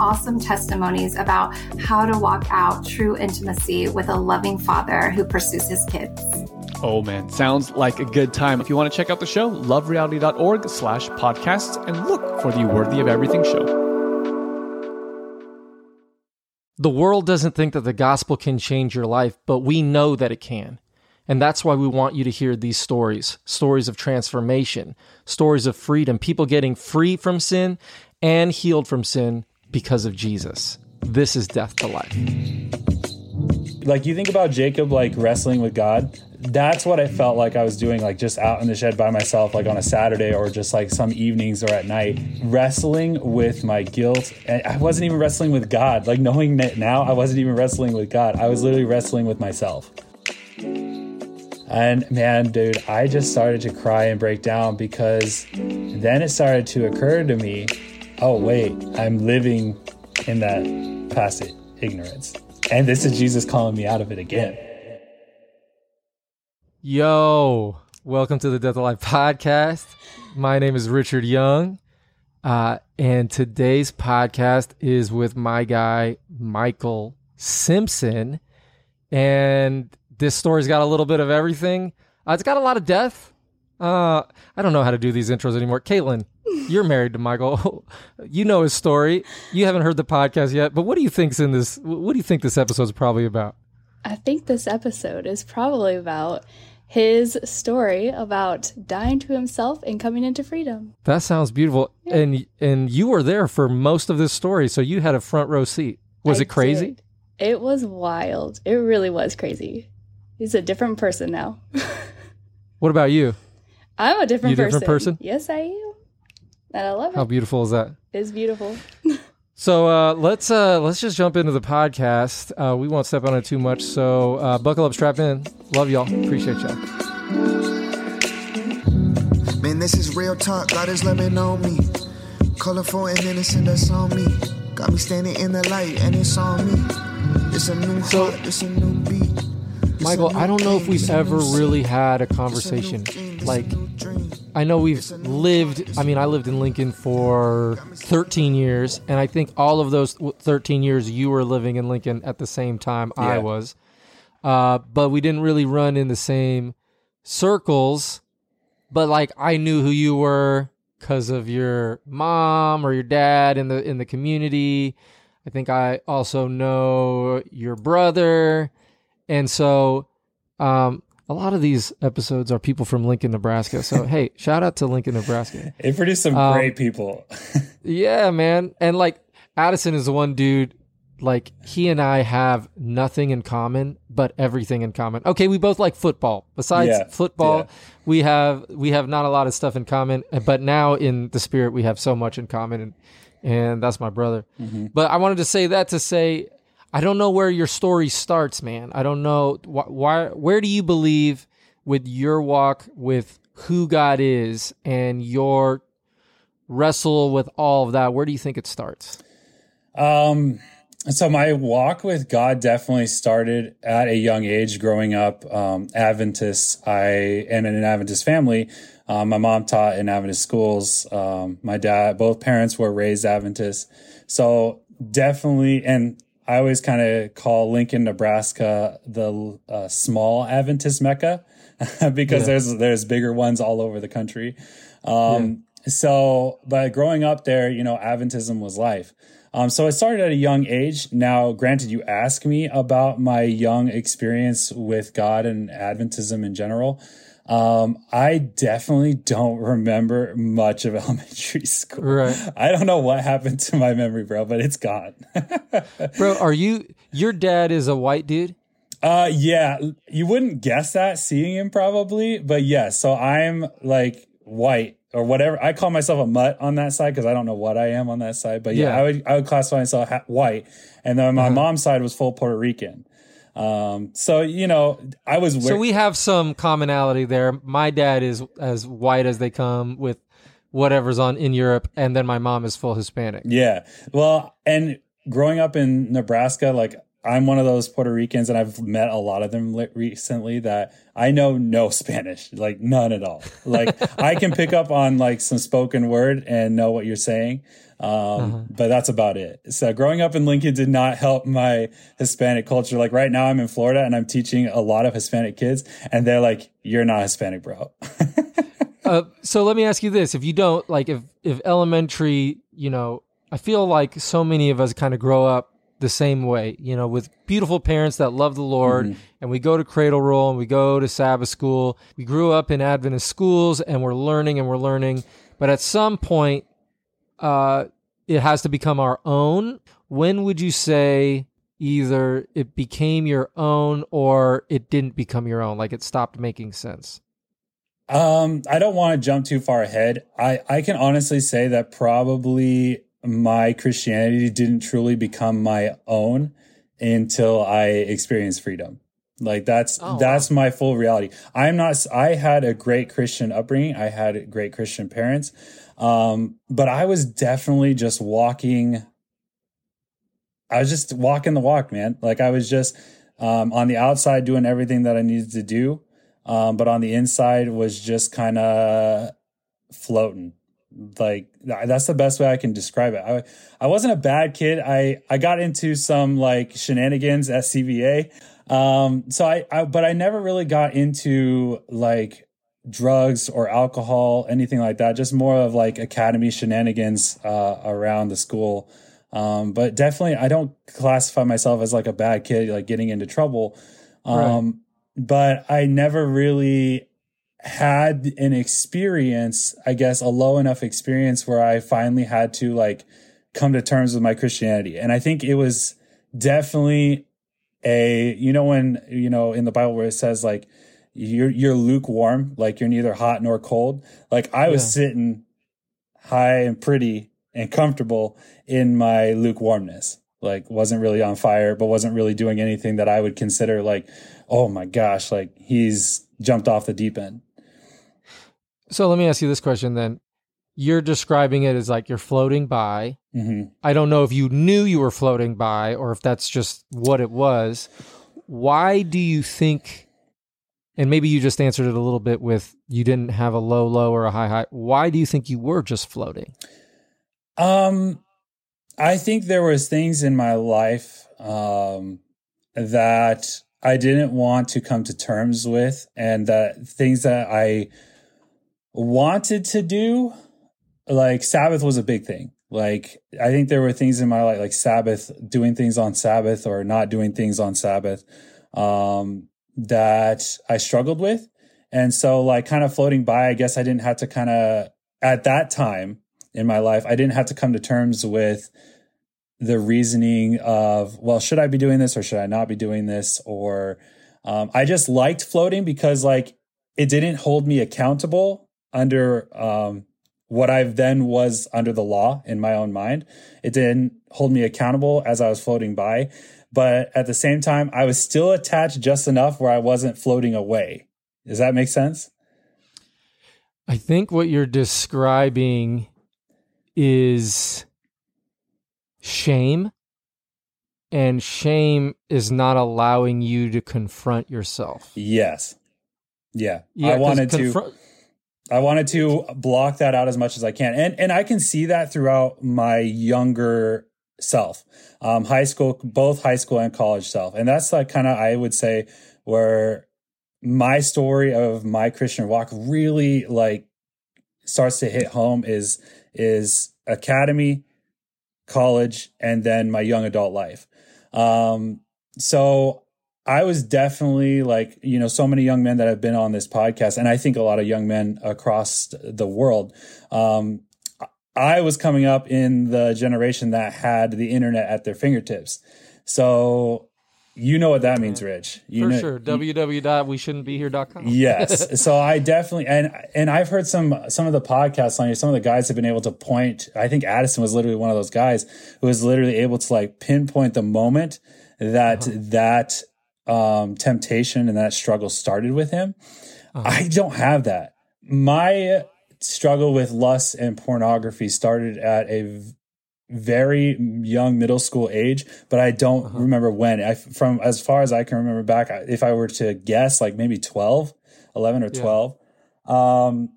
awesome testimonies about how to walk out true intimacy with a loving father who pursues his kids. Oh man, sounds like a good time. If you want to check out the show, lovereality.org slash podcasts and look for the Worthy of Everything show. The world doesn't think that the gospel can change your life, but we know that it can. And that's why we want you to hear these stories stories of transformation, stories of freedom, people getting free from sin and healed from sin because of Jesus. This is death to life. Like you think about Jacob like wrestling with God, that's what I felt like I was doing, like just out in the shed by myself, like on a Saturday or just like some evenings or at night, wrestling with my guilt. And I wasn't even wrestling with God. Like knowing that now, I wasn't even wrestling with God. I was literally wrestling with myself. And man, dude, I just started to cry and break down because then it started to occur to me oh, wait, I'm living in that past ignorance. And this is Jesus calling me out of it again. Yo, welcome to the Death to Life podcast. My name is Richard Young. Uh, and today's podcast is with my guy, Michael Simpson. And this story's got a little bit of everything. Uh, it's got a lot of death. Uh, I don't know how to do these intros anymore. Caitlin, you're married to Michael. you know his story. You haven't heard the podcast yet, but what do you think's in this? What do you think this episode's probably about? I think this episode is probably about his story about dying to himself and coming into freedom. That sounds beautiful. Yeah. And and you were there for most of this story, so you had a front row seat. Was I it crazy? Did. It was wild. It really was crazy. He's a different person now. what about you? I'm a different you person. different person? Yes, I am. And I love it. How beautiful is that? It's beautiful. so uh, let's uh, let's just jump into the podcast. Uh, we won't step on it too much. So uh, buckle up, strap in. Love y'all. Appreciate y'all. Man, this is real talk. God is loving on me. Colorful and innocent, that's on me. Got me standing in the light, and it's on me. It's a new so, heart, it's a new beat. Michael, I don't know if we've ever really had a conversation like I know we've lived, I mean, I lived in Lincoln for 13 years, and I think all of those 13 years you were living in Lincoln at the same time yeah. I was. Uh, but we didn't really run in the same circles. But like, I knew who you were because of your mom or your dad in the in the community. I think I also know your brother, and so um, a lot of these episodes are people from Lincoln, Nebraska. So hey, shout out to Lincoln, Nebraska. It produced some um, great people. yeah, man. And like Addison is the one dude. Like he and I have nothing in common, but everything in common. Okay, we both like football. Besides yeah, football, yeah. we have we have not a lot of stuff in common. But now in the spirit, we have so much in common, and and that's my brother. Mm-hmm. But I wanted to say that to say I don't know where your story starts, man. I don't know why, why where do you believe with your walk with who God is and your wrestle with all of that. Where do you think it starts? Um so my walk with God definitely started at a young age growing up um, Adventist. I and in an Adventist family. Um, my mom taught in Adventist schools. Um, my dad, both parents were raised Adventist. So definitely, and I always kind of call Lincoln, Nebraska, the uh, small Adventist Mecca. because Yeah. there's there's bigger ones all over the country. Um, So, but growing up there, you know, Adventism was life. Um, so I started at a young age. Now, granted, you ask me about my young experience with God and Adventism in general. Um, I definitely don't remember much of elementary school. Right. I don't know what happened to my memory, bro, but it's gone. Bro, are you your dad is a white dude? Uh, yeah, you wouldn't guess that seeing him probably, but yes. So I'm like white or whatever. I call myself a mutt on that side because I don't know what I am on that side. But yeah, Yeah. I would I would classify myself ha- white, and then my mom's side was full Puerto Rican. Um, so you know, I was So we have some commonality there. My dad is as white as they come with whatever's on in Europe, and then my mom is full Hispanic. Yeah. Well, and growing up in Nebraska, like I'm one of those Puerto Ricans, and I've met a lot of them li- recently that I know no Spanish, like none at all. Like I can pick up on like some spoken word and know what you're saying. Um, but that's about it. So growing up in Lincoln did not help my Hispanic culture. Like right now I'm in Florida and I'm teaching a lot of Hispanic kids and they're like, you're not Hispanic, bro. Uh, so let me ask you this: If you don't like, if if elementary, you know, I feel like so many of us kind of grow up the same way, you know, with beautiful parents that love the Lord, and we go to cradle roll and we go to Sabbath school. We grew up in Adventist schools, and we're learning and we're learning, but at some point, uh, it has to become our own. When would you say? Either it became your own or it didn't become your own, like it stopped making sense. Um, I don't want to jump too far ahead. I, I can honestly say that probably my Christianity didn't truly become my own until I experienced freedom. Like that's Oh, wow. that's my full reality. I'm not I had a great Christian upbringing. I had great Christian parents. Um, but I was definitely just walking I was just walking the walk, man. Like I was just um, on the outside doing everything that I needed to do, um, but on the inside was just kind of floating. Like that's the best way I can describe it. I I wasn't a bad kid. I I got into some like shenanigans at CVA. Um, so I, I but I never really got into like drugs or alcohol, anything like that. Just more of like academy shenanigans uh, around the school. Um, but definitely, I don't classify myself as like a bad kid, like getting into trouble. Um, But I never really had an experience, I guess, a low enough experience where I finally had to like come to terms with my Christianity. And I think it was definitely a, you know, when, you know, in the Bible where it says like, you're, you're lukewarm, like you're neither hot nor cold. Like I was Yeah. sitting high and pretty and comfortable in my lukewarmness. Like wasn't really on fire, but wasn't really doing anything that I would consider like, oh my gosh, like he's jumped off the deep end. So let me ask you this question then. You're describing it as like you're floating by. hmm I don't know if you knew you were floating by or if that's just what it was. Why do you think, and maybe you just answered it a little bit with you didn't have a low low or a high high. Why do you think you were just floating? Um, I think there was things in my life um, that I didn't want to come to terms with, and that things that I wanted to do, like Sabbath was a big thing. Like I think there were things in my life, like Sabbath, doing things on Sabbath or not doing things on Sabbath, um, that I struggled with, and so like kind of floating by. I guess I didn't have to kind of at that time in my life, I didn't have to come to terms with the reasoning of, well, should I be doing this or should I not be doing this? Or um, I just liked floating because like it didn't hold me accountable under um, what I then was under the law in my own mind. It didn't hold me accountable as I was floating by. But at the same time, I was still attached just enough where I wasn't floating away. Does that make sense? I think what you're describing is shame. And shame is not allowing you to confront yourself. Yes. Yeah. Yeah, I wanted to. I wanted to block that out as much as I can. And and I can see that throughout my younger self. Um high school both high school and college self. And that's like kind of I would say where my story of my Christian walk really like starts to hit home is is academy, college, and then my young adult life. Um, so I was definitely like, you know, so many young men that have been on this podcast, and I think a lot of young men across the world. Um, I was coming up in the generation that had the internet at their fingertips. So you know what that means, Rich. You For know, sure. www.weshouldn'tbehere.com. yes. so I definitely and and I've heard some some of the podcasts on here. Some of the guys have been able to point. I think Addison was literally one of those guys who was literally able to like pinpoint the moment that uh-huh. that um, temptation and that struggle started with him. Uh-huh. I don't have that. My struggle with lust and pornography started at a very young middle school age, but I don't uh-huh. remember when. I from as far as I can remember back, if I were to guess, like maybe 12, 11 or 12. Yeah. Um,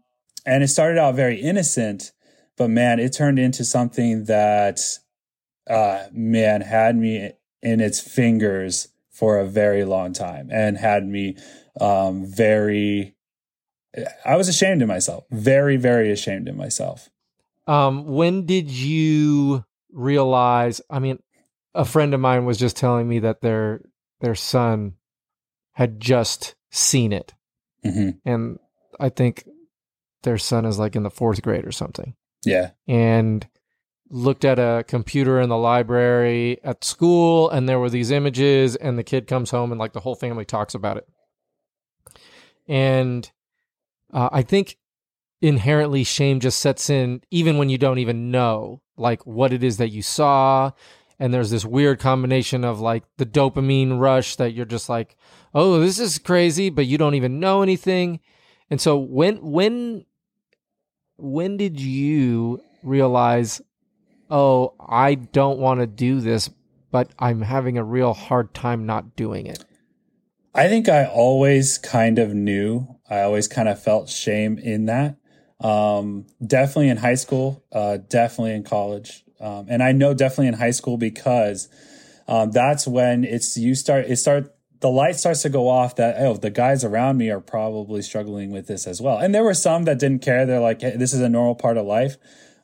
and it started out very innocent, but man, it turned into something that, uh, man, had me in its fingers for a very long time and had me, um, very, I was ashamed of myself, very, very ashamed of myself. Um, when did you realize? I mean, a friend of mine was just telling me that their their son had just seen it, mm-hmm. and I think their son is like in the fourth grade or something. Yeah, and looked at a computer in the library at school, and there were these images, and the kid comes home, and like the whole family talks about it, and uh, I think inherently shame just sets in even when you don't even know like what it is that you saw. And there's this weird combination of like the dopamine rush that you're just like oh this is crazy but you don't even know anything. And so when when when did you realize oh i don't want to do this but i'm having a real hard time not doing it i think i always kind of knew i always kind of felt shame in that um, definitely in high school, uh, definitely in college. Um, and I know definitely in high school because um, that's when it's you start it start the light starts to go off that oh the guys around me are probably struggling with this as well. And there were some that didn't care. They're like hey, this is a normal part of life.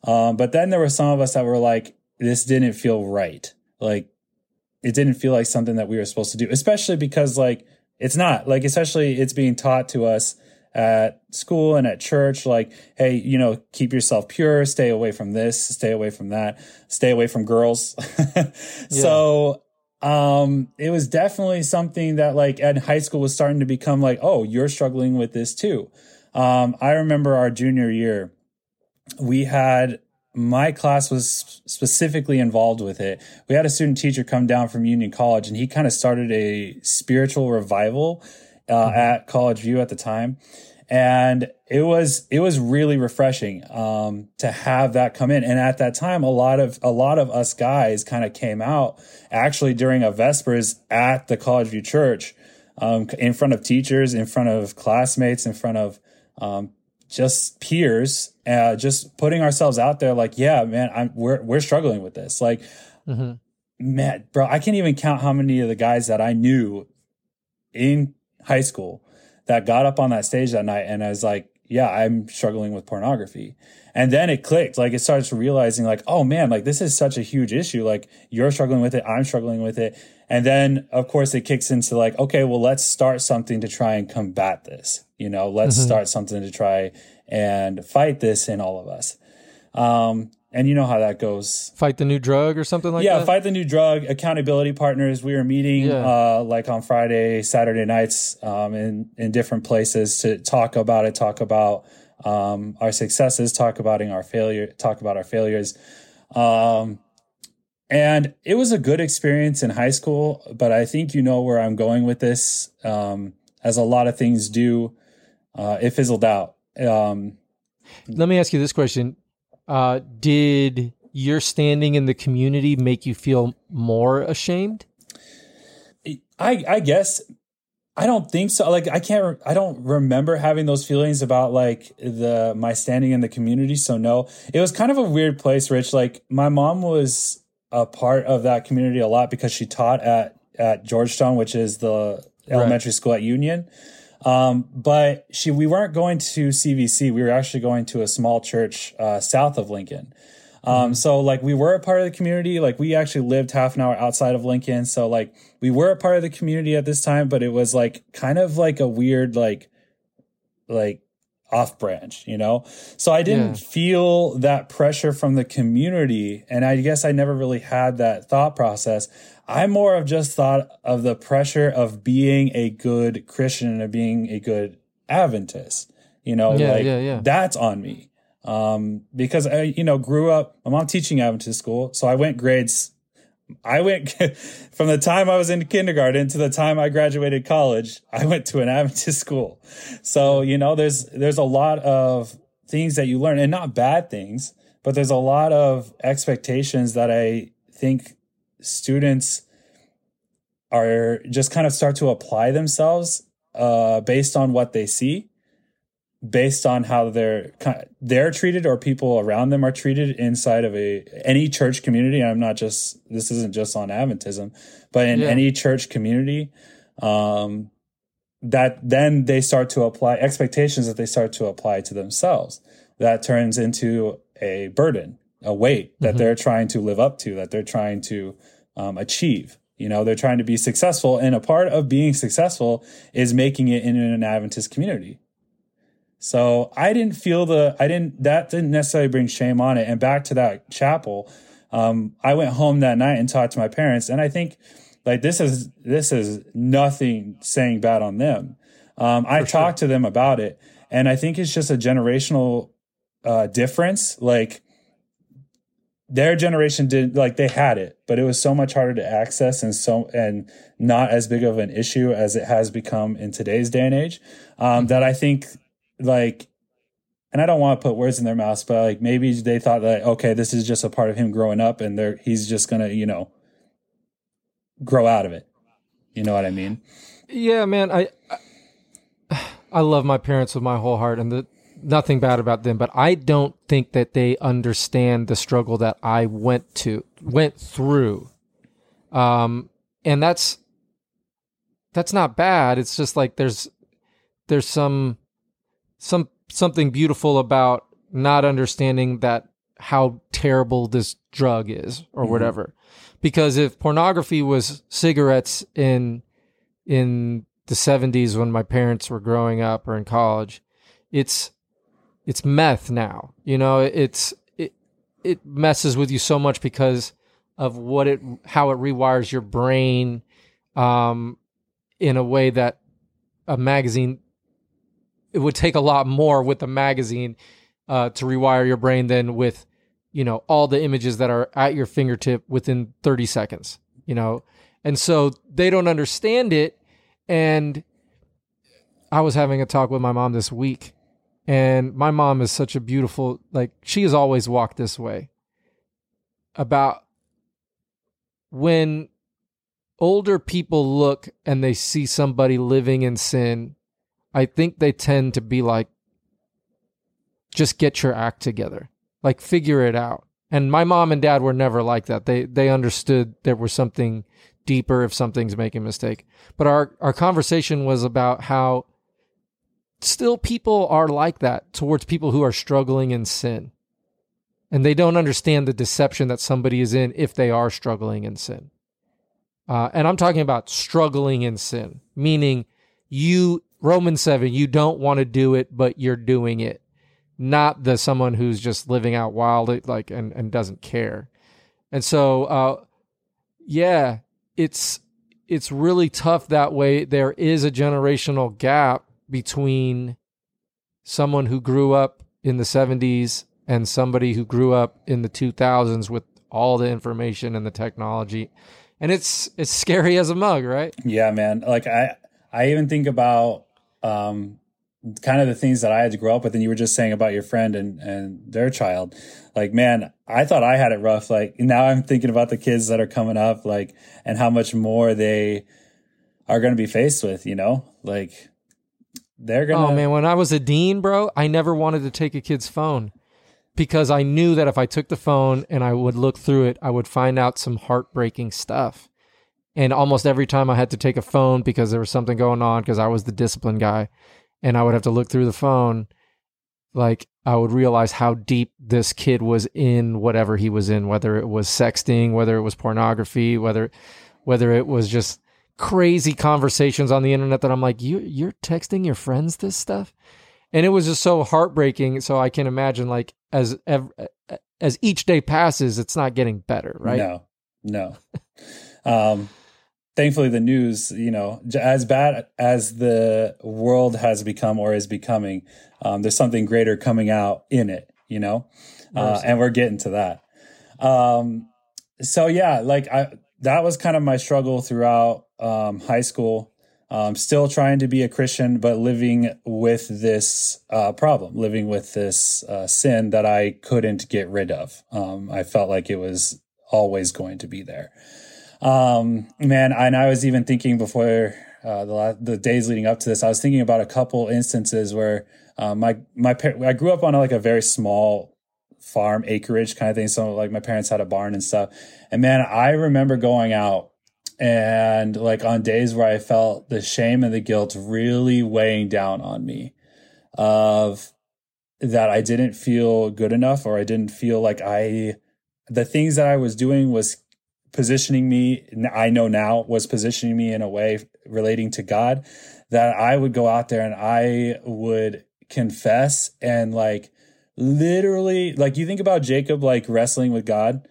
Um, but then there were some of us that were like this didn't feel right. Like it didn't feel like something that we were supposed to do, especially because like it's not. Like especially it's being taught to us at school and at church like hey you know keep yourself pure stay away from this stay away from that stay away from girls. Yeah. so um it was definitely something that like at high school was starting to become like oh you're struggling with this too. Um i remember our junior year we had my class was specifically involved with it. We had a student teacher come down from Union College and he kind of started a spiritual revival uh, mm-hmm. at College View at the time. And it was it was really refreshing um, to have that come in. And at that time, a lot of a lot of us guys kind of came out actually during a Vespers at the College View Church, um, in front of teachers, in front of classmates, in front of um, just peers, uh, just putting ourselves out there. Like, yeah, man, I'm, we're we're struggling with this. Like, mm-hmm. man, bro, I can't even count how many of the guys that I knew in high school that got up on that stage that night and I was like, yeah, I'm struggling with pornography. And then it clicked. Like it starts realizing like, oh man, like this is such a huge issue. Like you're struggling with it. I'm struggling with it. And then of course it kicks into like, okay, well, let's start something to try and combat this. You know, let's mm-hmm. start something to try and fight this in all of us. Um, and you know how that goes. Fight the new drug or something like yeah, that. Yeah, fight the new drug. Accountability partners. We were meeting yeah. uh, like on Friday, Saturday nights, um, in in different places to talk about it, talk about um, our successes, talk about our failure, talk about our failures. Um, and it was a good experience in high school, but I think you know where I'm going with this. Um, as a lot of things do, uh, it fizzled out. Um, Let me ask you this question uh, did your standing in the community make you feel more ashamed? I I guess I don't think so. Like I can't I don't remember having those feelings about like the my standing in the community. So no. It was kind of a weird place, Rich. Like my mom was a part of that community a lot because she taught at at George Stone, which is the elementary school at Union. Um, but she, we weren't going to CVC. We were actually going to a small church uh, south of Lincoln. Um, so like we were a part of the community. Like we actually lived half an hour outside of Lincoln. So like we were a part of the community at this time, but it was like kind of like a weird like like off branch, you know? So I didn't Yeah. feel that pressure from the community. And I guess I never really had that thought process. I more of just thought of the pressure of being a good Christian and being a good Adventist. You know, Yeah, like yeah, yeah. that's on me. Um, because I, you know, grew up, my mom teaching Adventist school. So I went grades I went from the time I was in kindergarten to the time I graduated college. I went to an Adventist school, so you know there's there's a lot of things that you learn, and not bad things, but there's a lot of expectations that I think students are just kind of start to apply themselves uh, based on what they see based on how they're they're treated or people around them are treated inside of a any church community. I'm not just this isn't just on Adventism, but in Yeah. any church community, um, that then they start to apply expectations that they start to apply to themselves. That turns into a burden, a weight that they're trying to live up to, that they're trying to um, achieve. You know, they're trying to be successful, and a part of being successful is making it in an Adventist community. So I didn't feel the I didn't that didn't necessarily bring shame on it. And back to that chapel, um, I went home that night and talked to my parents, and I think like this is this is nothing saying bad on them. Um, I talked to them about it, and I think it's just a generational uh, difference. Like their generation did like they had it, but it was so much harder to access and so and not as big of an issue as it has become in today's day and age. Um, that I think like and I don't want to put words in their mouths, but like maybe they thought that okay, this is just a part of him growing up, and they're he's just gonna you know grow out of it. You know what I mean? Yeah, man, I I- I love my parents with my whole heart and the nothing bad about them, but I don't think that they understand the struggle that I went to went through. Um and that's that's not bad. It's just like there's there's some some something beautiful about not understanding that how terrible this drug is or whatever. Because if pornography was cigarettes in in the 70s when my parents were growing up or in college it's it's meth now you know it's it it messes with you so much because of what it how it rewires your brain um in a way that a magazine it would take a lot more with a magazine uh to rewire your brain than with you know all the images that are at your fingertip within 30 seconds you know? And so they don't understand it. And I was having a talk with my mom this week, and my mom is such a beautiful, like, she has always walked this way about when older people look and they see somebody living in sin, I think they tend to be like, just get your act together, like, figure it out. And my mom and dad were never like that. They they understood there was something deeper if something's making a mistake. But our our conversation was about how still people are like that towards people who are struggling in sin. And they don't understand the deception that somebody is in if they are struggling in sin. Uh, and I'm talking about struggling in sin, meaning you, Romans 7, you don't want to do it, but you're doing it. Not the someone who's just living out wild, like, and, and doesn't care. And so, uh, yeah, it's it's really tough that way. There is a generational gap between someone who grew up in the 70s and somebody who grew up in the 2000s with all the information and the technology. And it's it's scary as a mug, right? Yeah, man. Like I, I even think about um, kind of the things that I had to grow up with, and you were just saying about your friend and and their child. Like, man, I thought I had it rough. Like now, I'm thinking about the kids that are coming up, like, and how much more they are going to be faced with. You know, like they're gonna. Oh man, when I was a dean, bro, I never wanted to take a kid's phone because I knew that if I took the phone and I would look through it, I would find out some heartbreaking stuff. And almost every time I had to take a phone because there was something going on because I was the discipline guy and I would have to look through the phone, like I would realize how deep this kid was in whatever he was in, whether it was sexting, whether it was pornography, whether whether it was just crazy conversations on the internet that I'm like, you you're texting your friends this stuff, and it was just so heartbreaking. So I can imagine like as ev- as each day passes, it's not getting better, right? No, no. um, thankfully, the news, you know, as bad as the world has become or is becoming, um, there's something greater coming out in it, you know, uh, and we're getting to that. Um, so yeah, like I, that was kind of my struggle throughout um, high school. Um, still trying to be a Christian, but living with this uh, problem, living with this uh, sin that I couldn't get rid of. Um, I felt like it was always going to be there. Um, man, and I was even thinking before uh, the the days leading up to this, I was thinking about a couple instances where uh, my my par- I grew up on a, like a very small farm acreage kind of thing. So like my parents had a barn and stuff. And man, I remember going out and like on days where I felt the shame and the guilt really weighing down on me of that I didn't feel good enough or I didn't feel like I the things that I was doing was positioning me I know now was positioning me in a way relating to God that I would go out there and I would confess and like literally like you think about Jacob like wrestling with God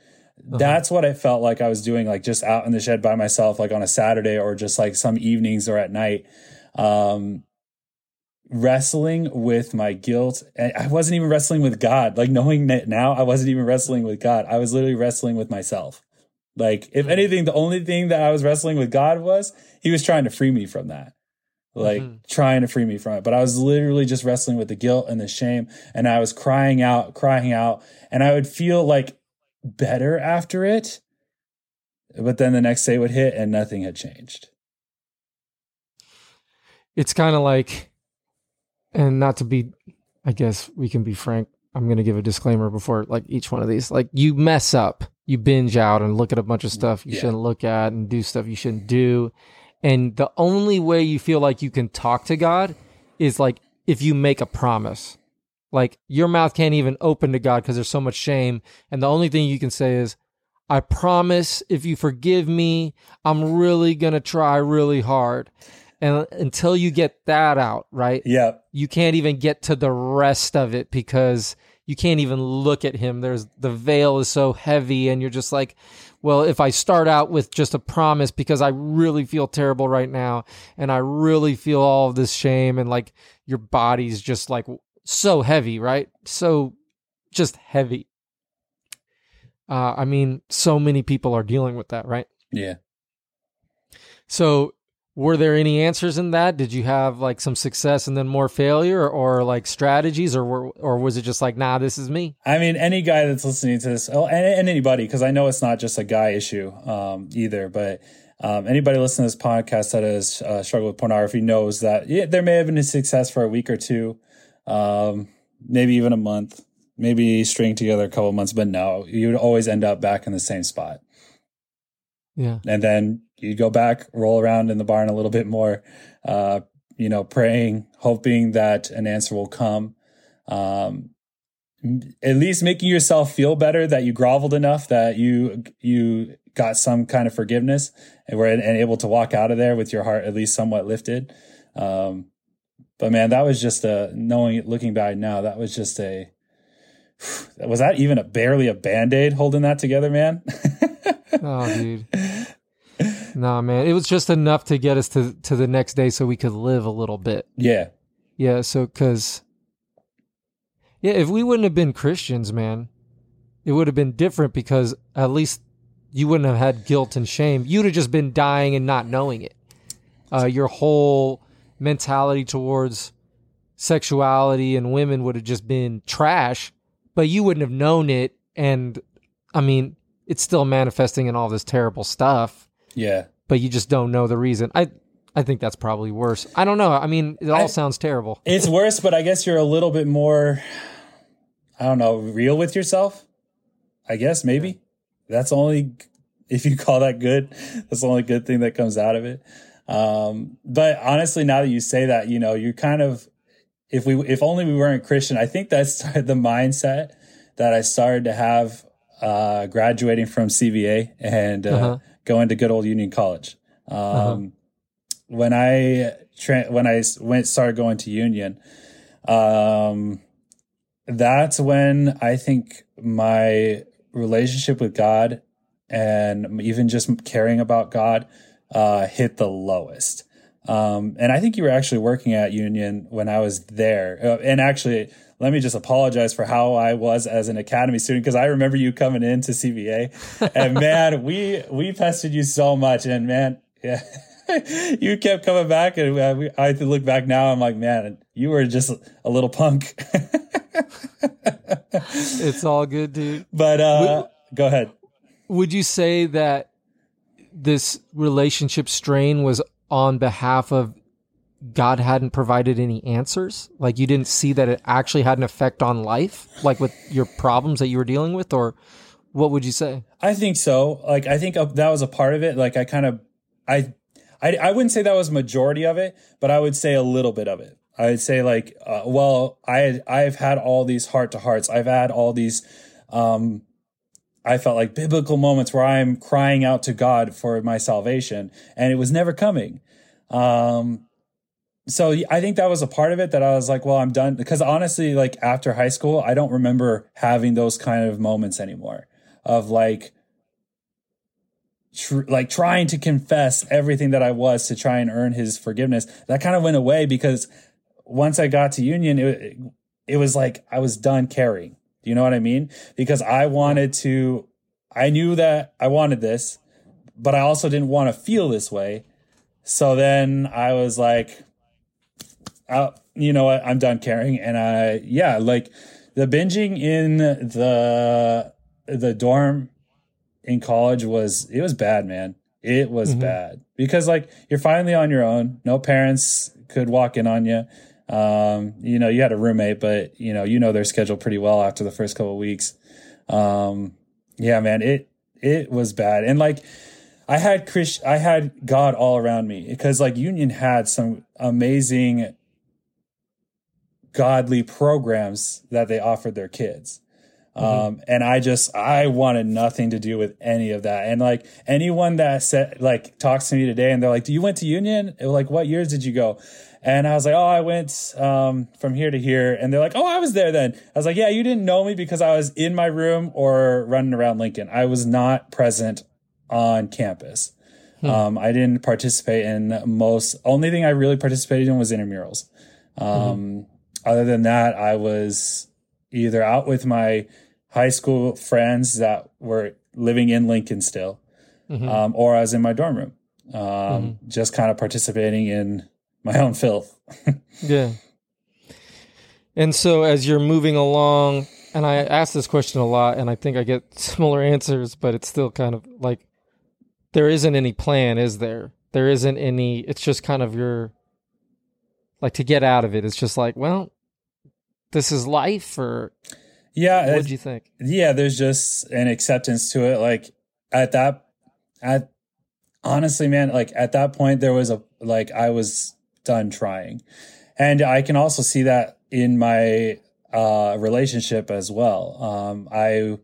uh-huh. that's what I felt like I was doing like just out in the shed by myself like on a Saturday or just like some evenings or at night. Um wrestling with my guilt and I wasn't even wrestling with God. Like knowing that now I wasn't even wrestling with God. I was literally wrestling with myself. Like if anything the only thing that I was wrestling with God was he was trying to free me from that like mm-hmm. trying to free me from it. But I was literally just wrestling with the guilt and the shame. And I was crying out, crying out. And I would feel like better after it. But then the next day would hit and nothing had changed. It's kind of like, and not to be, I guess we can be frank. I'm going to give a disclaimer before like each one of these. Like you mess up, you binge out and look at a bunch of stuff you yeah. shouldn't look at and do stuff you shouldn't do and the only way you feel like you can talk to God is like if you make a promise. Like your mouth can't even open to God because there's so much shame. And the only thing you can say is, I promise if you forgive me, I'm really going to try really hard. And until you get that out, right? Yeah. You can't even get to the rest of it because you can't even look at him. There's the veil is so heavy and you're just like, well, if I start out with just a promise because I really feel terrible right now and I really feel all of this shame and like your body's just like so heavy, right? So just heavy. Uh, I mean, so many people are dealing with that, right? Yeah. So were there any answers in that? Did you have like some success and then more failure, or, or like strategies, or were, or was it just like, nah, this is me? I mean, any guy that's listening to this, oh, and, and anybody, because I know it's not just a guy issue um, either, but um, anybody listening to this podcast that has uh, struggled with pornography knows that yeah, there may have been a success for a week or two, um, maybe even a month, maybe string together a couple months, but no, you would always end up back in the same spot. Yeah. And then you'd go back, roll around in the barn a little bit more, uh, you know, praying, hoping that an answer will come. Um, at least making yourself feel better that you groveled enough that you you got some kind of forgiveness and were and able to walk out of there with your heart at least somewhat lifted. Um, but man, that was just a knowing looking back now, that was just a was that even a barely a band-aid holding that together, man? oh, dude. Nah, man. It was just enough to get us to, to the next day so we could live a little bit. Yeah. Yeah. So, cause, yeah, if we wouldn't have been Christians, man, it would have been different because at least you wouldn't have had guilt and shame. You'd have just been dying and not knowing it. Uh, your whole mentality towards sexuality and women would have just been trash, but you wouldn't have known it. And I mean, it's still manifesting in all this terrible stuff. Yeah. But you just don't know the reason. I I think that's probably worse. I don't know. I mean, it all I, sounds terrible. It's worse, but I guess you're a little bit more I don't know, real with yourself. I guess maybe. That's only if you call that good, that's the only good thing that comes out of it. Um, but honestly, now that you say that, you know, you're kind of, if we, if only we weren't Christian, I think that's the mindset that I started to have, uh, graduating from CVA and, uh, uh-huh. Going to good old Union College. Um, uh-huh. when I, tra- when I went, started going to Union, um, that's when I think my relationship with God and even just caring about God uh, hit the lowest. Um, and I think you were actually working at Union when I was there. Uh, and actually, let me just apologize for how I was as an academy student because I remember you coming into CVA, and man, we we pestered you so much, and man, yeah. you kept coming back, and uh, we, I look back now. I'm like, man, you were just a little punk. it's all good, dude. But uh, would, go ahead. Would you say that this relationship strain was on behalf of God hadn't provided any answers? Like you didn't see that it actually had an effect on life, like with your problems that you were dealing with, or what would you say? I think so. Like I think that was a part of it. Like I kind of, I, I, I wouldn't say that was majority of it, but I would say a little bit of it. I would say like, uh, well, I I've had all these heart to hearts. I've had all these, um, I felt like biblical moments where I'm crying out to God for my salvation, and it was never coming. Um, so I think that was a part of it that I was like, well, I'm done. Because honestly, like after high school, I don't remember having those kind of moments anymore of like, tr- like trying to confess everything that I was to try and earn his forgiveness. That kind of went away because once I got to Union, it, it was like I was done caring. Do you know what I mean? Because I wanted to, I knew that I wanted this, but I also didn't want to feel this way. So then I was like, you know what? I'm done caring. And I, yeah, like the binging in the, the dorm in college was, it was bad, man. It was mm-hmm. bad because like you're finally on your own. No parents could walk in on you. Um, you know, you had a roommate, but you know, you know their schedule pretty well after the first couple weeks. Um, yeah, man, it it was bad, and like I had Chris, I had God all around me because like Union had some amazing godly programs that they offered their kids. Mm-hmm. Um, and I just, I wanted nothing to do with any of that. And like anyone that said, like talks to me today and they're like, do you went to Union? Like, what years did you go? And I was like, oh, I went um, from here to here. And they're like, oh, I was there then. I was like, yeah, you didn't know me because I was in my room or running around Lincoln. I was not present on campus. Hmm. Um, I didn't participate in most, only thing I really participated in was intramurals. Um, mm-hmm. Other than that, I was either out with my high school friends that were living in Lincoln still, mm-hmm. um, or I was in my dorm room, um, mm-hmm. just kind of participating in my own filth. yeah. And so as you're moving along, and I ask this question a lot, and I think I get similar answers, but it's still kind of like there isn't any plan, is there? There isn't any. It's just kind of your like to get out of it. It's just like, well, this is life, or yeah. What do you think? Yeah, there's just an acceptance to it. Like at that, at honestly, man, like at that point, there was a like I was done trying. And I can also see that in my uh, relationship as well. Um, I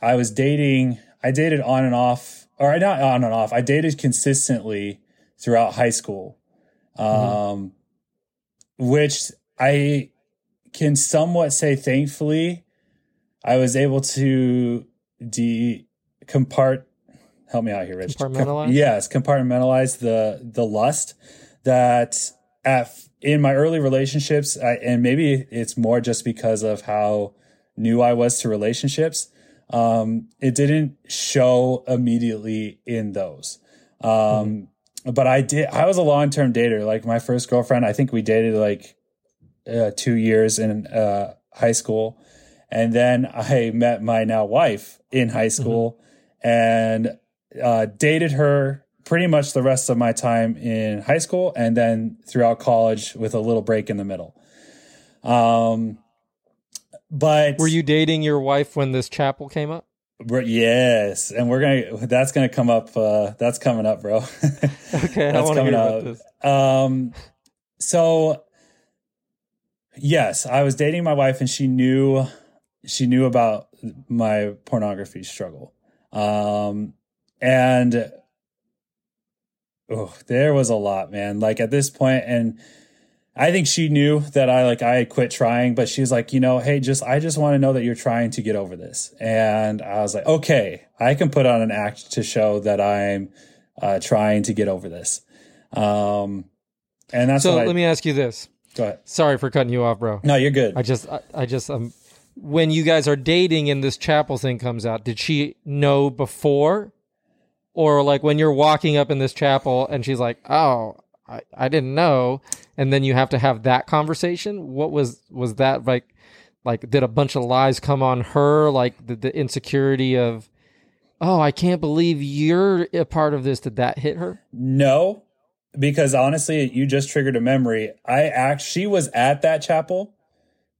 I was dating. I dated on and off, or not on and off. I dated consistently throughout high school, um, mm-hmm. which I can somewhat say thankfully I was able to de compart. Help me out here, Rich. Compartmentalize. Com- yes, compartmentalize the the lust that at in my early relationships, I, and maybe it's more just because of how new I was to relationships. Um, it didn't show immediately in those. Um, mm-hmm. but I did, I was a long term dater. Like my first girlfriend, I think we dated like uh, two years in uh, high school. And then I met my now wife in high school mm-hmm. and uh, dated her pretty much the rest of my time in high school and then throughout college with a little break in the middle. Um, but were you dating your wife when this chapel came up? Yes, and we're gonna. That's gonna come up. Uh, that's coming up, bro. okay, that's coming up. Um, so yes, I was dating my wife, and she knew she knew about my pornography struggle. Um, and oh, there was a lot, man. Like at this point, and I think she knew that I like I had quit trying, but she's like, you know, hey, just I just want to know that you're trying to get over this. And I was like, okay, I can put on an act to show that I'm uh, trying to get over this. Um, and that's so. let I, me ask you this. Go ahead. Sorry for cutting you off, bro. No, you're good. I just, I, I just, um, when you guys are dating and this chapel thing comes out, did she know before? Or like when you're walking up in this chapel and she's like, oh, I, I didn't know. And then you have to have that conversation. What was, was that like, like, did a bunch of lies come on her? Like the, the insecurity of, oh, I can't believe you're a part of this. Did that hit her? No, because honestly, you just triggered a memory. I act, she was at that chapel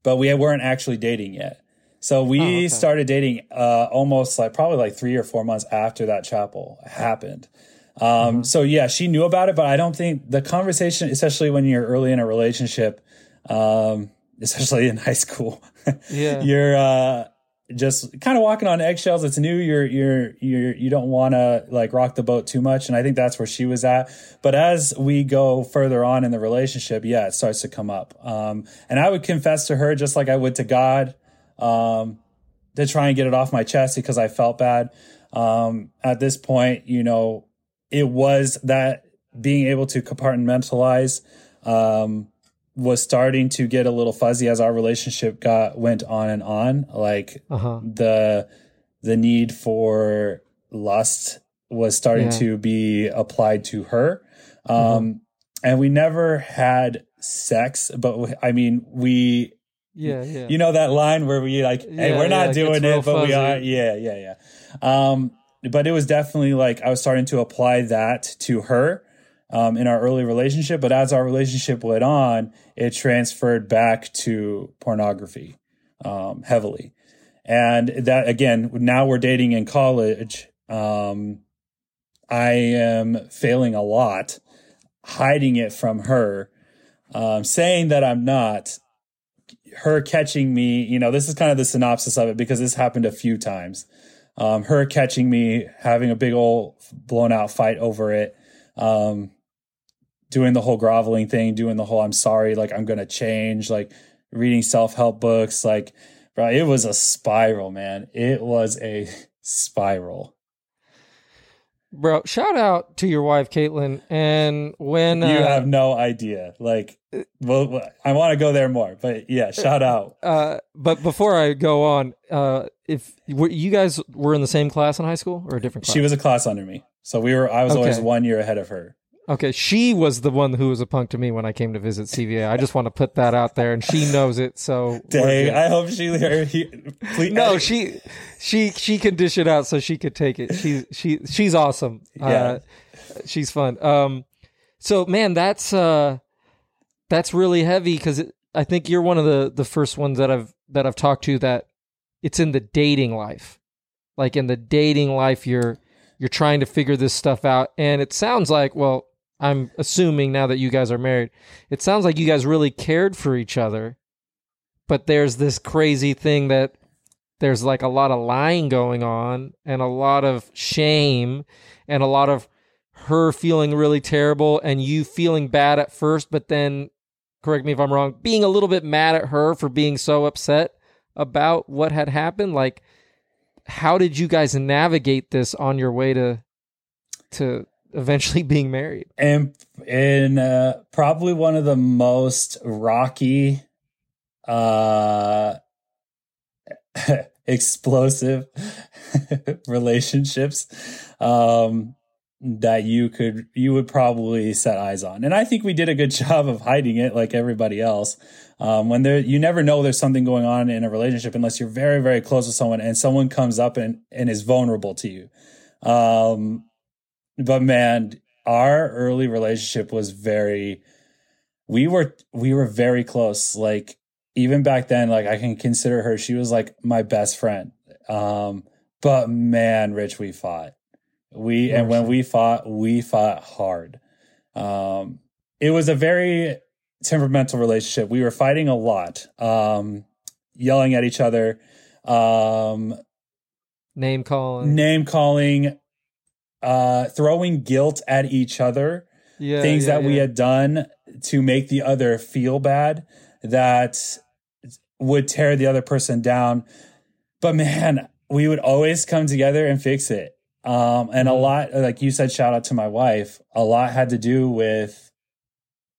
but we weren't actually dating yet. So we oh, okay. started dating uh, almost like probably like three or four months after that chapel happened. Um, mm-hmm. So yeah, she knew about it, but I don't think the conversation, especially when you're early in a relationship, um, especially in high school, yeah, you're uh, just kind of walking on eggshells. It's new. You're you're you're you don't want to like rock the boat too much, and I think that's where she was at. But as we go further on in the relationship, yeah, it starts to come up. Um, and I would confess to her just like I would to God, um, to try and get it off my chest because I felt bad. Um, at this point, you know, it was that being able to compartmentalize. Um, was starting to get a little fuzzy as our relationship got went on and on like uh-huh. the the need for lust was starting yeah. to be applied to her um uh-huh. and we never had sex but i mean we yeah, yeah. You know that line where we like, hey, yeah, we're not yeah, doing it, but fuzzy. we are. Yeah, yeah, yeah. Um, but it was definitely like I was starting to apply that to her um, in our early relationship. But as our relationship went on, it transferred back to pornography um, heavily. And that again, now we're dating in college. Um, I am failing a lot, hiding it from her, um, saying that I'm not. Her catching me, you know, this is kind of the synopsis of it because this happened a few times. Um, her catching me having a big old blown out fight over it. Um, doing the whole groveling thing, doing the whole I'm sorry, like I'm gonna change, like reading self help books, like bro, it was a spiral, man. It was a spiral. Bro, shout out to your wife, Caitlin. And when you uh, have no idea, like, well, I want to go there more, but yeah, shout out. Uh, but before I go on, uh, if were, you guys were in the same class in high school or a different class? She was a class under me, so we were. I was okay. always one year ahead of her. Okay, she was the one who was a punk to me when I came to visit CVA. I just want to put that out there, and she knows it. So, dang, I hope she. He, please, no, she, she, she can dish it out so she could take it. She's she, she's awesome. Yeah, uh, she's fun. Um, so man, that's uh, that's really heavy because I think you're one of the the first ones that I've that I've talked to that it's in the dating life, like in the dating life, you're you're trying to figure this stuff out, and it sounds like well I'm assuming now that you guys are married, it sounds like you guys really cared for each other. But there's this crazy thing that there's like a lot of lying going on and a lot of shame and a lot of her feeling really terrible and you feeling bad at first, but then, correct me if I'm wrong, being a little bit mad at her for being so upset about what had happened. Like, how did you guys navigate this on your way to to eventually being married. And in uh, probably one of the most rocky, uh, explosive relationships um, that you could you would probably set eyes on. And I think we did a good job of hiding it, like everybody else. Um, when there, you never know there's something going on in a relationship unless you're very, very close with someone and someone comes up and, and is vulnerable to you. Um, but man, our early relationship was very we were we were very close. Like even back then, like I can consider her, she was like my best friend. Um, But man, Rich, we fought. We and when we fought, we fought hard. Um, it was a very temperamental relationship. We were fighting a lot, um, yelling at each other, um, Name calling. name calling, uh, throwing guilt at each other. yeah, things yeah, that we had done to make the other feel bad that would tear the other person down. But man, we would always come together and fix it. Um, and a Mm-hmm. lot, like you said, shout out to my wife. A lot had to do with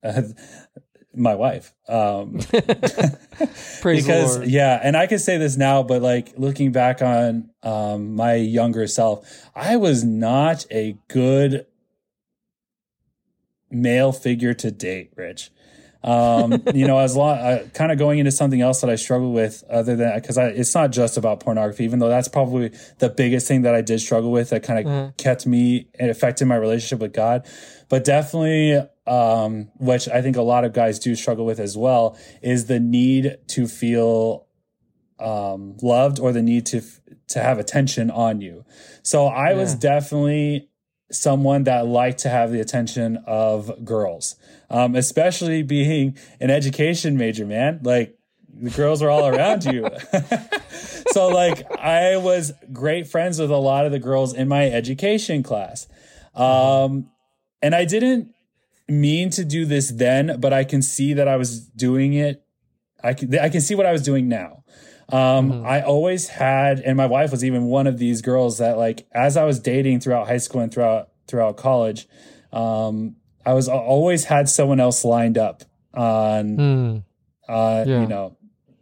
uh, my wife. Um, Praise because Lord. yeah, and I can say this now, but like looking back on um, my younger self, I was not a good male figure to date, Rich. Um, you know, as long uh, kind of going into something else that I struggle with, other than because it's not just about pornography, even though that's probably the biggest thing that I did struggle with that kind of kept me and affected my relationship with God. But definitely, um, which I think a lot of guys do struggle with as well, is the need to feel um, loved or the need to to have attention on you. So I was definitely someone that liked to have the attention of girls, um, especially being an education major, man. Like the girls are all around you. so like I was great friends with a lot of the girls in my education class. Um, and I didn't mean to do this then, but I can see that I was doing it. I can, I can see what I was doing now. Um, I always had, and my wife was even one of these girls that like, as I was dating throughout high school and throughout, throughout college, um, I was always had someone else lined up on, Hmm. uh, Yeah. you know,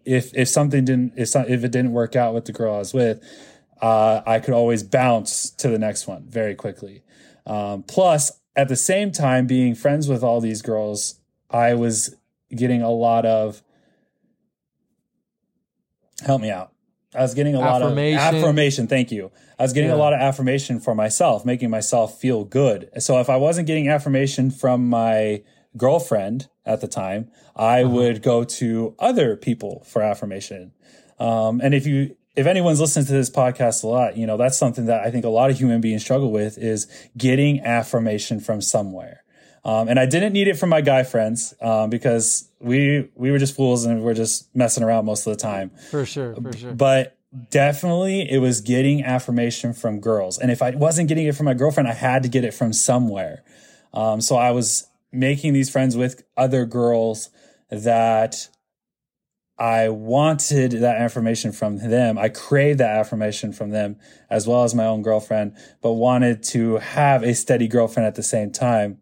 if, if something didn't, if, some, if it didn't work out with the girl I was with, uh, I could always bounce to the next one very quickly. Um, plus, at the same time, being friends with all these girls, I was getting a lot of help me out. I was getting a lot of Affirmation. Thank you. I was getting Yeah. a lot of affirmation for myself, making myself feel good. So if I wasn't getting affirmation from my girlfriend at the time, I Uh-huh. would go to other people for affirmation. Um, and if you, if anyone's listening to this podcast a lot, you know, that's something that I think a lot of human beings struggle with is getting affirmation from somewhere. Um, and I didn't need it from my guy friends, um, because we, we were just fools and we're just messing around most of the time For sure, for sure. but definitely it was getting affirmation from girls and if i wasn't getting it from my girlfriend i had to get it from somewhere um, so i was making these friends with other girls that i wanted that affirmation from them. I craved that affirmation from them as well as my own girlfriend but wanted to have a steady girlfriend at the same time.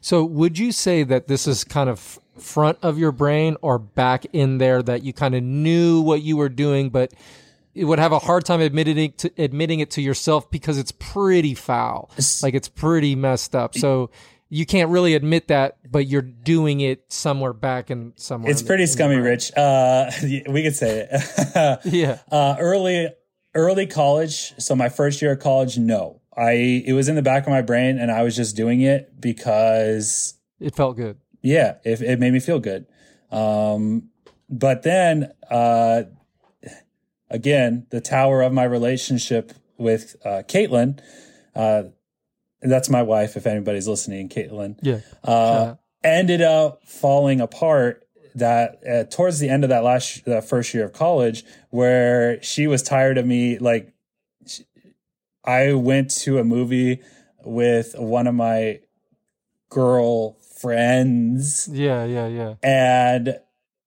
So, would you say that this is kind of front of your brain or back in there that you kind of knew what you were doing, but it would have a hard time admitting it to, admitting it to yourself because it's pretty foul, like it's pretty messed up. So you can't really admit that, but you're doing it somewhere back in somewhere. it's in pretty the scummy rich uh, we could say it Yeah. Uh, early, early college. So my first year of college, no, I it was in the back of my brain, and I was just doing it because It felt good. yeah, it, it made me feel good. Um, but then uh, again, the tower of my relationship with uh, Caitlin. Uh, that's my wife. If anybody's listening, Caitlin Yeah. uh, ended up falling apart that uh, towards the end of that last that first year of college where she was tired of me like sh- i went to a movie with one of my girl friends Yeah. Yeah. Yeah. and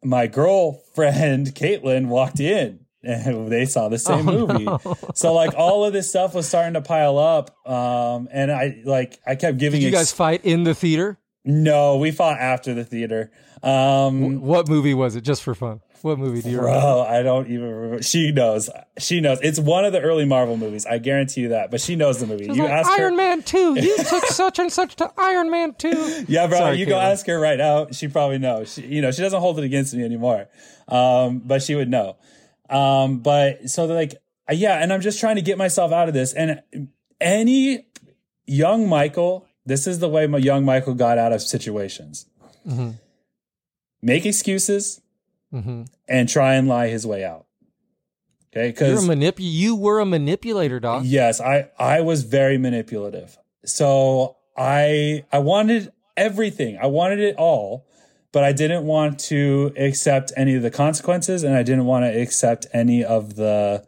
my girlfriend caitlin walked in and they saw the same Oh, movie no. so like all of this stuff was starting to pile up um and i like i kept giving Did you ex- guys fight in the theater? no, we fought after the theater. Um, What movie was it? Just for fun. What movie do you remember? bro, I don't even remember. She knows. She knows. It's one of the early Marvel movies. I guarantee you that. But she knows the movie. It's You like ask Iron her. Man 2. You took such and such to Iron Man 2. Yeah, bro. Sorry, you go ask her right now. She probably knows. She, you know, she doesn't hold it against me anymore. Um, but she would know. Um, but so like, uh, yeah, and I'm just trying to get myself out of this. And any young Michael, this is the way my young Michael got out of situations. Mhm. Make excuses hmm and try and lie his way out. Okay, You're because a manip- You were a manipulator, doc. Yes, I I was very manipulative. So I I wanted everything. I wanted it all, but I didn't want to accept any of the consequences and I didn't want to accept any of the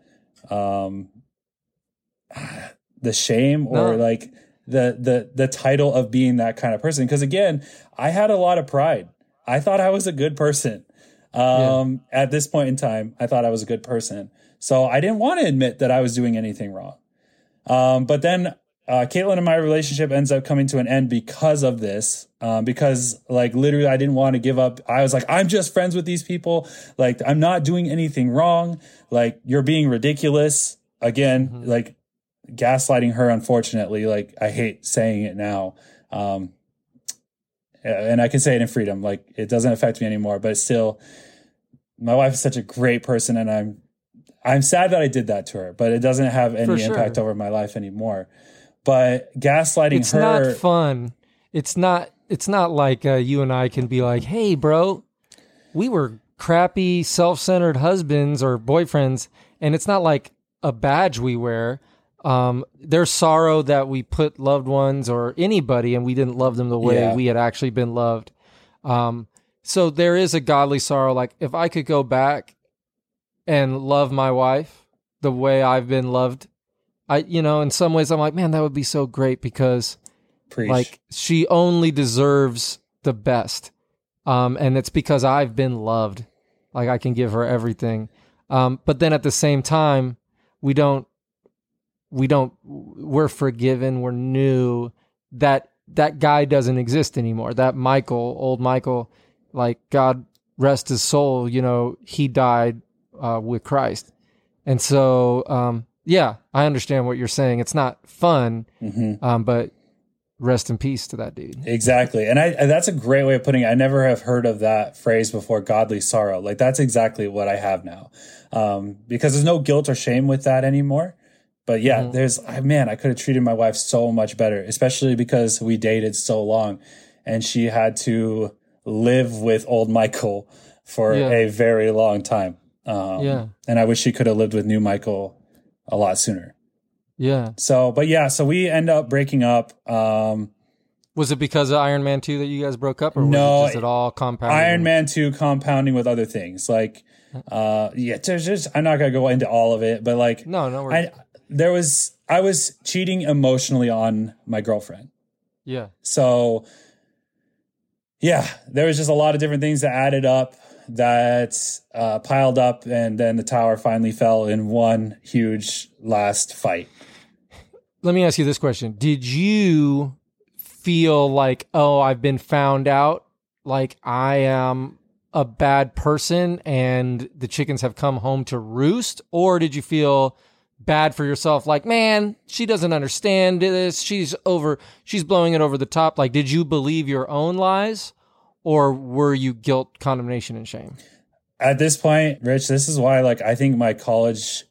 um the shame or No. like the the the title of being that kind of person because again, I had a lot of pride. I thought I was a good person. Um at this point in time, I thought I was a good person. So I didn't want to admit that I was doing anything wrong. Um, but then uh, Caitlin and my relationship ends up coming to an end because of this. Um, because like literally, I didn't want to give up. I was like, I'm just friends with these people. Like I'm not doing anything wrong. Like you're being ridiculous. Again, like gaslighting her. Unfortunately, like I hate saying it now. Um, and I can say it in freedom. Like it doesn't affect me anymore. But still, my wife is such a great person, and I'm I'm sad that I did that to her, but it doesn't have any sure. impact over my life anymore. But gaslighting It's her, not fun. It's not. It's not like uh, you and I can be like, "Hey, bro, we were crappy, self-centered husbands or boyfriends," and it's not like a badge we wear. Um, there's sorrow that we put loved ones or anybody, and we didn't love them the way Yeah. we had actually been loved. Um, so there is a godly sorrow. Like if I could go back and love my wife the way I've been loved, I, you know, in some ways, I'm like, man, that would be so great because preach. like she only deserves the best. Um and it's because i've been loved. Like i can give her everything. Um but then at the same time we don't we don't we're forgiven. We're new. That that guy doesn't exist anymore. That michael old michael like god rest his soul you know he died uh with christ. And so um yeah i understand what you're saying it's not fun Mhm. um but rest in peace to that dude Exactly. And I and that's a great way of putting it. I never have heard of that phrase before, godly sorrow. Like that's exactly what I have now. Um, because there's no guilt or shame with that anymore. But yeah, Mm-hmm. there's I man, I could have treated my wife so much better, especially because we dated so long and she had to live with old Michael for Yeah. a very long time. Um, Yeah. and I wish she could have lived with new Michael a lot sooner. Yeah. So, but yeah, so we end up breaking up. Um, Was it because of Iron Man 2 that you guys broke up or was it just it all compounded? Iron Man 2 compounding with other things. Like, uh, yeah, there's just, I'm not going to go into all of it, but like, No, no, I, there was, I was cheating emotionally on my girlfriend. yeah. So, yeah, there was just a lot of different things that added up that uh, piled up, and then the tower finally fell in one huge last fight. Let me ask you this question. Did you feel like, "Oh, I've been found out, like I am a bad person and the chickens have come home to roost?" Or did you feel bad for yourself like, "Man, she doesn't understand this. She's over she's blowing it over the top." Like, did you believe your own lies or were you guilt, condemnation and shame? At this point, Rich, this is why, like, I think my college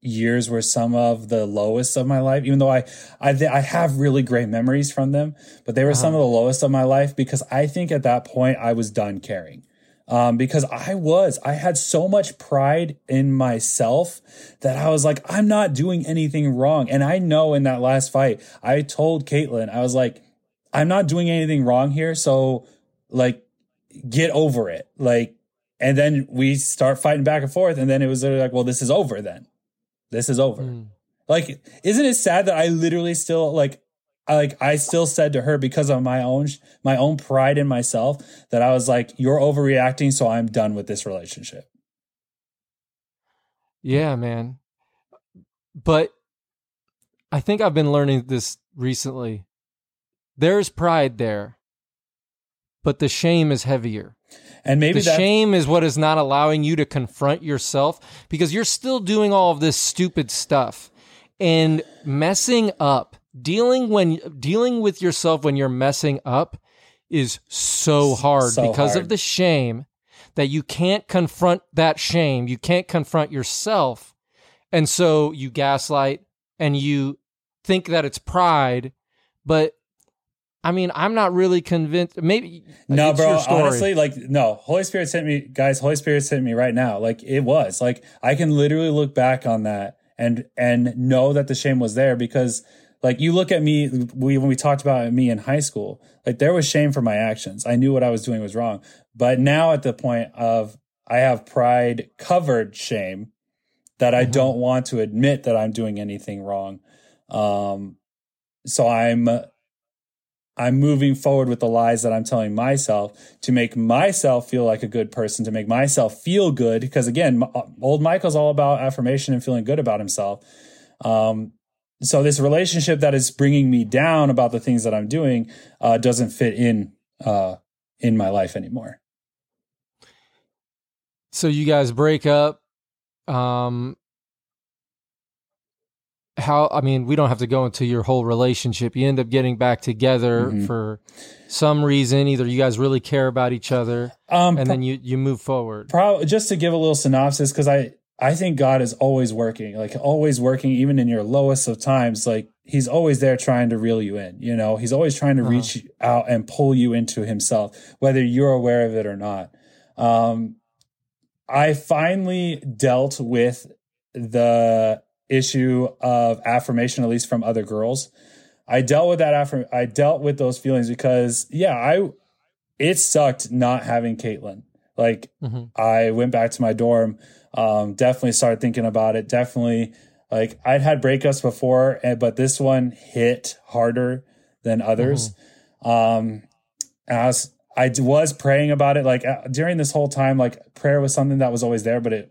years were some of the lowest of my life. Even though I, I, I have really great memories from them, but they were some of the lowest of my life because I think at that point I was done caring. Um, because I was, I had so much pride in myself that I was like, I'm not doing anything wrong. And I know in that last fight, I told Caitlin, I was like, I'm not doing anything wrong here. So, like, get over it. Like, and then we start fighting back and forth. And then it was literally like, well, this is over then. This is over. Mm. Like, isn't it sad that I literally still like, I like I still said to her because of my own my own pride in myself that I was like, you're overreacting, so I'm done with this relationship. Yeah, man. But I think I've been learning this recently. There's pride there, but the shame is heavier. And maybe the shame is what is not allowing you to confront yourself because you're still doing all of this stupid stuff and messing up. Dealing when dealing with yourself when you're messing up is so hard So because hard. of the shame that you can't confront that shame. You can't confront yourself. And so you gaslight and you think that it's pride, but I mean, I'm not really convinced. Maybe no, bro. Honestly, like no. Holy Spirit sent me, guys. Holy Spirit sent me right now. Like it was. Like I can literally look back on that and and know that the shame was there because like you look at me we when we talked about me in high school like there was shame for my actions i knew what i was doing was wrong but now at the point of i have pride covered shame that i don't want to admit that i'm doing anything wrong um so i'm i'm moving forward with the lies that i'm telling myself to make myself feel like a good person to make myself feel good because again m- old michael's all about affirmation and feeling good about himself um so this relationship that is bringing me down about the things that I'm doing uh, doesn't fit in uh, in my life anymore. So you guys break up. Um, how? I mean, we don't have to go into your whole relationship. You end up getting back together Mhm. for some reason. Either you guys really care about each other, Um, and then you you move forward. Probably just to give a little synopsis, because I I think God is always working, like always working, even in your lowest of times. Like He's always there trying to reel you in. You know, He's always trying to Uh-huh. reach out and pull you into Himself, whether you're aware of it or not. Um, I finally dealt with the issue of affirmation, at least from other girls. I dealt with that after I dealt with those feelings because yeah, I it sucked not having Caitlin. Like Mhm. I went back to my dorm, um, definitely started thinking about it. Definitely like I'd had breakups before, but this one hit harder than others. Um, and I was I d- was praying about it like uh, during this whole time. Like prayer was something that was always there, but it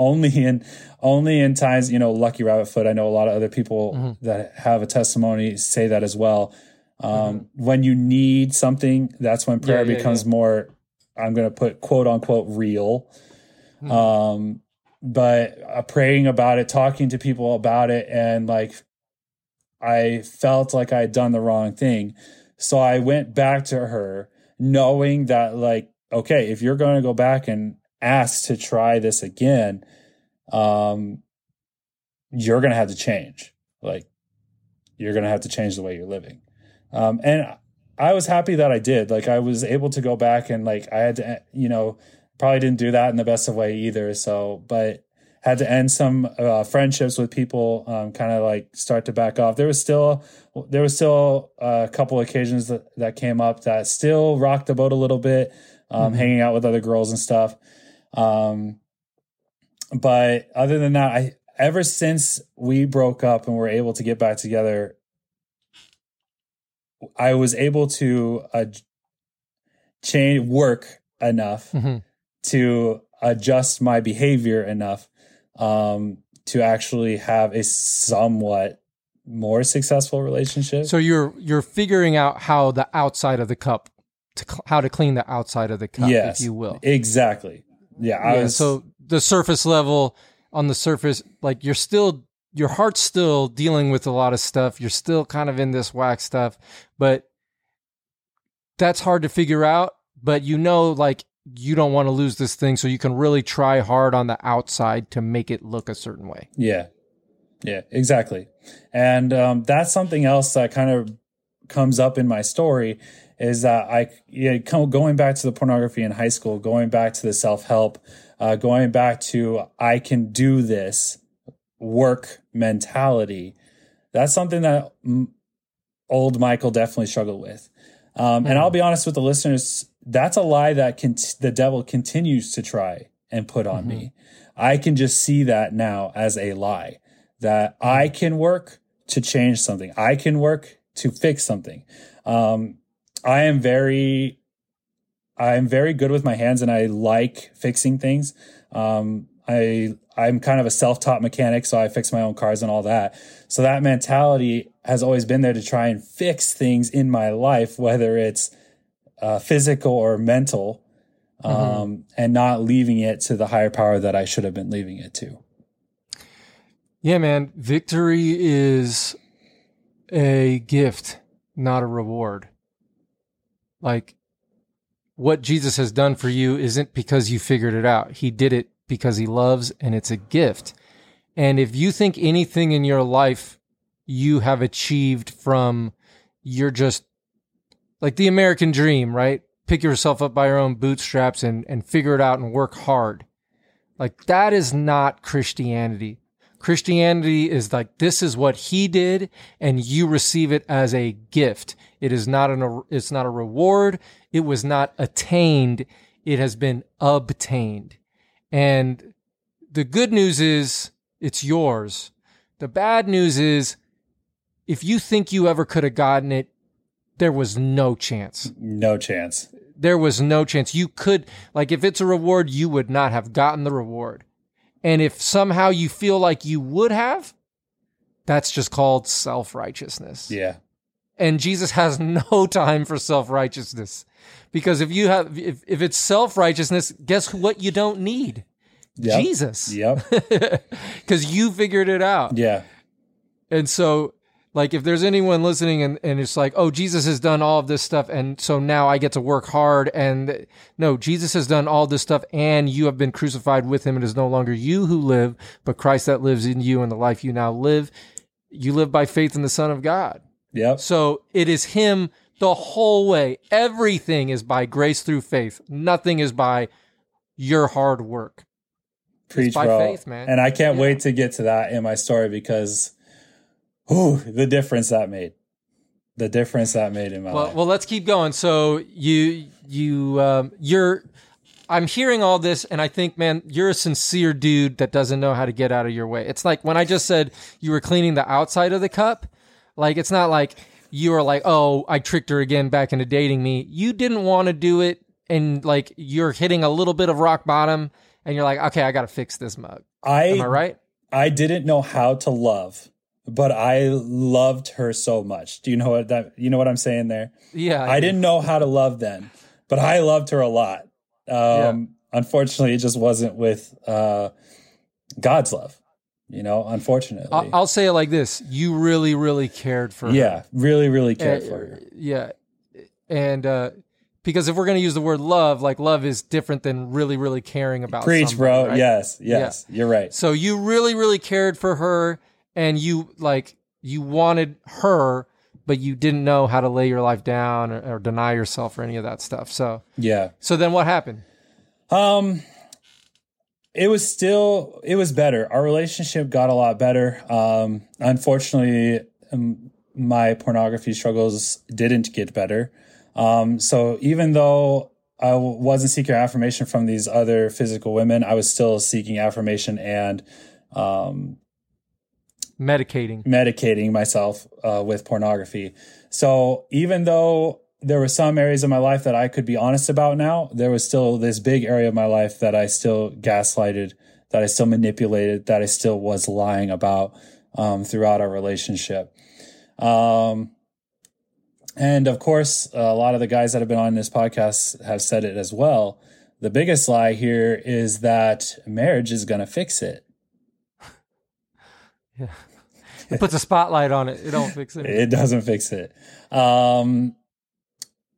only in only in times you know lucky rabbit foot. I know a lot of other people that have a testimony say that as well. Um, When you need something, that's when prayer Yeah, yeah, becomes yeah. more. I'm going to put quote unquote real. Hmm. Um, but uh, praying about it, talking to people about it, and like I felt like I had done the wrong thing. So I went back to her knowing that like, okay, if you're going to go back and ask to try this again, um, you're going to have to change. Like you're going to have to change the way you're living. Um, and I was happy that I did. Like I was able to go back and like I had to, you know, probably didn't do that in the best of way either. So, but had to end some uh, friendships with people, um, kind of like start to back off. There was still, there was still a couple occasions that, that came up that still rocked the boat a little bit, um, hanging out with other girls and stuff. Um, but other than that, I, ever since we broke up and were able to get back together, I was able to uh, change work enough Mhm. to adjust my behavior enough um, to actually have a somewhat more successful relationship. So you're you're figuring out how the outside of the cup to cl- how to clean the outside of the cup, yes, if you will. exactly. Yeah, I yeah, was. so the surface level on the surface like you're still your heart's still dealing with a lot of stuff you're still kind of in this whack stuff but that's hard to figure out but you know like you don't want to lose this thing so you can really try hard on the outside to make it look a certain way Yeah. Yeah, exactly. And um, that's something else that kind of comes up in my story is that I, yeah, come- going back to the pornography in high school, going back to the self help, uh, going back to I can do this work mentality. That's something that old Michael definitely struggled with. Um, And I'll be honest with the listeners, that's a lie that can, the devil continues to try and put on me. I can just see that now as a lie that I can work to change something. I can work to fix something. Um, I am very, I am very good with my hands and I like fixing things. Um, I, I'm kind of a self-taught mechanic, so I fix my own cars and all that. So that mentality has always been there to try and fix things in my life, whether it's uh, physical or mental, um, and not leaving it to the higher power that I should have been leaving it to. yeah man victory is a gift not a reward like what jesus has done for you isn't because you figured it out he did it because he loves and it's a gift and if you think anything in your life you have achieved from you're just like the American dream, right? Pick yourself up by your own bootstraps and, and figure it out and work hard. Like that is not Christianity. Christianity is like this is what he did and you receive it as a gift. It is not an it's not a reward. It was not attained. It has been obtained. And the good news is it's yours. The bad news is if you think you ever could have gotten it, there was no chance. No chance. There was no chance. You could, like, if it's a reward, you would not have gotten the reward. And if somehow you feel like you would have, that's just called self righteousness. Yeah. And Jesus has no time for self righteousness. Because if you have, if, if it's self righteousness, guess what you don't need? Yep. Jesus. Yep. Because you figured it out. Yeah. And so, like, if there's anyone listening and, and it's like, oh, Jesus has done all of this stuff. And so now I get to work hard. And no, Jesus has done all this stuff and you have been crucified with him. It is no longer you who live, but Christ that lives in you and the life you now live. You live by faith in the Son of God. Yep. So it is him the whole way. Everything is by grace through faith. Nothing is by your hard work. Preach, by bro. faith, man. And I can't Yeah. wait to get to that in my story because, whew, the difference that made, the difference that made in my Well, life. well, let's keep going. So you, you, um, you're. I'm hearing all this, and I think, man, you're a sincere dude that doesn't know how to get out of your way. It's like when I just said you were cleaning the outside of the cup. Like it's not like you are like, oh, I tricked her again back into dating me. You didn't want to do it, and like you're hitting a little bit of rock bottom, and you're like, okay, I got to fix this mug. I, Am I right? I didn't know how to love, but I loved her so much. Do you know what that? You know what I'm saying there? Yeah, I didn't know how to love then, but I loved her a lot. Um, Unfortunately, it just wasn't with uh, God's love. You know, unfortunately. I'll, I'll say it like this: you really, really cared for her. yeah, really, really cared Uh, for her. Yeah. And uh because if we're going to use the word love, like love is different than really really caring about Preach, somebody, bro. right? Yes, yes, you're right. So you really really cared for her and you like you wanted her but you didn't know how to lay your life down or, or deny yourself or any of that stuff. So Yeah. so then what happened? Um, it was still it was better. Our relationship got a lot better. Um, unfortunately, um, my pornography struggles didn't get better. Um, so even though I wasn't seeking affirmation from these other physical women, I was still seeking affirmation and um, Medicating. medicating myself uh, with pornography. So even though there were some areas of my life that I could be honest about now, there was still this big area of my life that I still gaslighted, that I still manipulated, that I still was lying about um, throughout our relationship. Um, and of course, a lot of the guys that have been on this podcast have said it as well. The biggest lie here is that marriage is going to fix it. Yeah. It puts a spotlight on it. It don't fix it. it doesn't fix it. Um,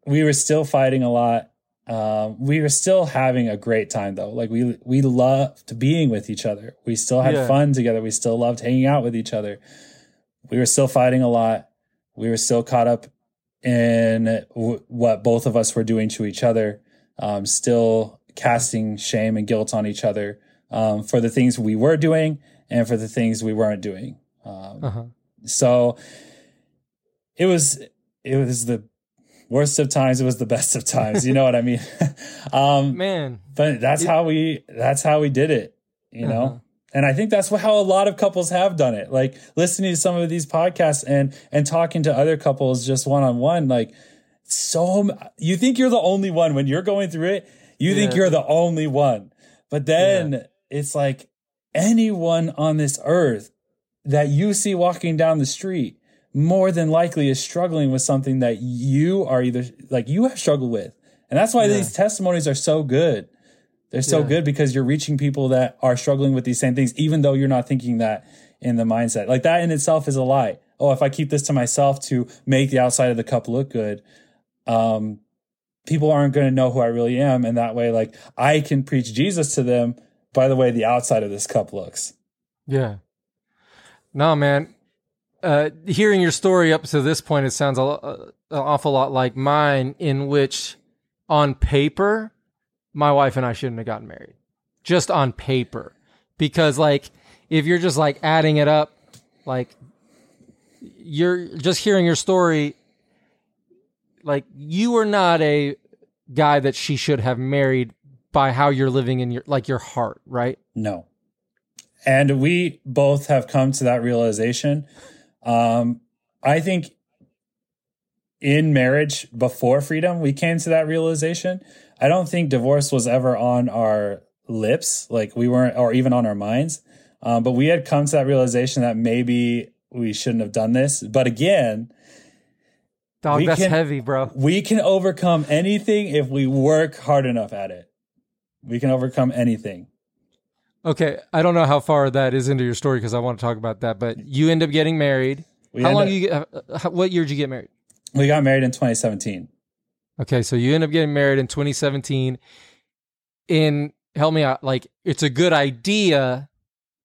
we were still fighting a lot. Um, we were still having a great time though. Like we we loved being with each other. We still had Yeah. fun together. We still loved hanging out with each other. We were still fighting a lot. We were still caught up in w- what both of us were doing to each other. Um, still casting shame and guilt on each other um, for the things we were doing and for the things we weren't doing. Um, Uh-huh. so it was it was the worst of times it was the best of times. You know what i mean? Um Man, but that's how we that's how we did it you know? Uh-huh. and i think that's how a lot of couples have done it. Like listening to some of these podcasts and and talking to other couples just one-on-one like so you think you're the only one when you're going through it you think you're the only one. But then it's like anyone on this earth that you see walking down the street more than likely is struggling with something that you are either like you have struggled with. And that's why Yeah. these testimonies are so good. They're so Yeah. good because you're reaching people that are struggling with these same things, even though you're not thinking that in the mindset. Like that in itself is a lie. Oh, if I keep this to myself to make the outside of the cup look good, um, people aren't going to know who I really am. And that way, like I can preach Jesus to them by the way the outside of this cup looks. Yeah. No, man. Uh, hearing your story up to this point, it sounds a, uh, an awful lot like mine, in which on paper, my wife and I shouldn't have gotten married. Just on paper. Because, like, if you're just like adding it up, like, you're just hearing your story, like, you were not a guy that she should have married by how you're living in your, like, your heart, right? No. And we both have come to that realization. Um, I think in marriage before freedom, we came to that realization. I don't think divorce was ever on our lips, like we weren't, or even on our minds. Um, but we had come to that realization that maybe we shouldn't have done this. But again, Dog, that's can- heavy, bro. we can overcome anything if we work hard enough at it. We can overcome anything. Okay, I don't know how far that is into your story because I want to talk about that. But you end up getting married. We how long up- you get? how- What year did you get married? We got married in 2017. Okay, so you end up getting married in 2017. In help me out, like it's a good idea.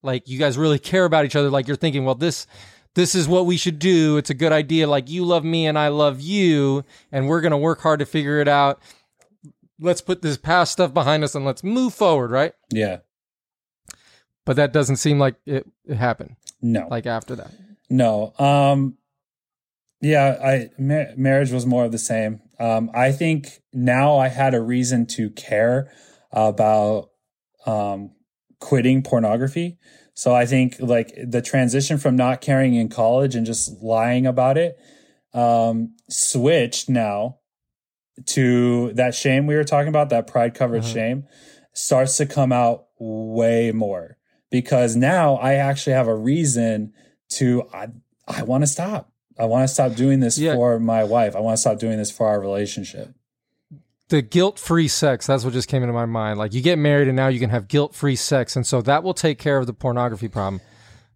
Like you guys really care about each other. Like you're thinking, well, this this is what we should do. It's a good idea. Like you love me and I love you, and we're gonna work hard to figure it out. Let's put this past stuff behind us and let's move forward, right? Yeah. But that doesn't seem like it, it happened. No. Like after that. No. Um yeah, I ma- marriage was more of the same. Um I think now I had a reason to care about um quitting pornography. So I think like the transition from not caring in college and just lying about it um switched now to that shame we were talking about, that pride covered Uh-huh. shame starts to come out way more because now I actually have a reason to I I want to stop. I want to stop doing this Yeah. for my wife. I want to stop doing this for our relationship. the guilt free sex that's what just came into my mind like you get married and now you can have guilt free sex and so that will take care of the pornography problem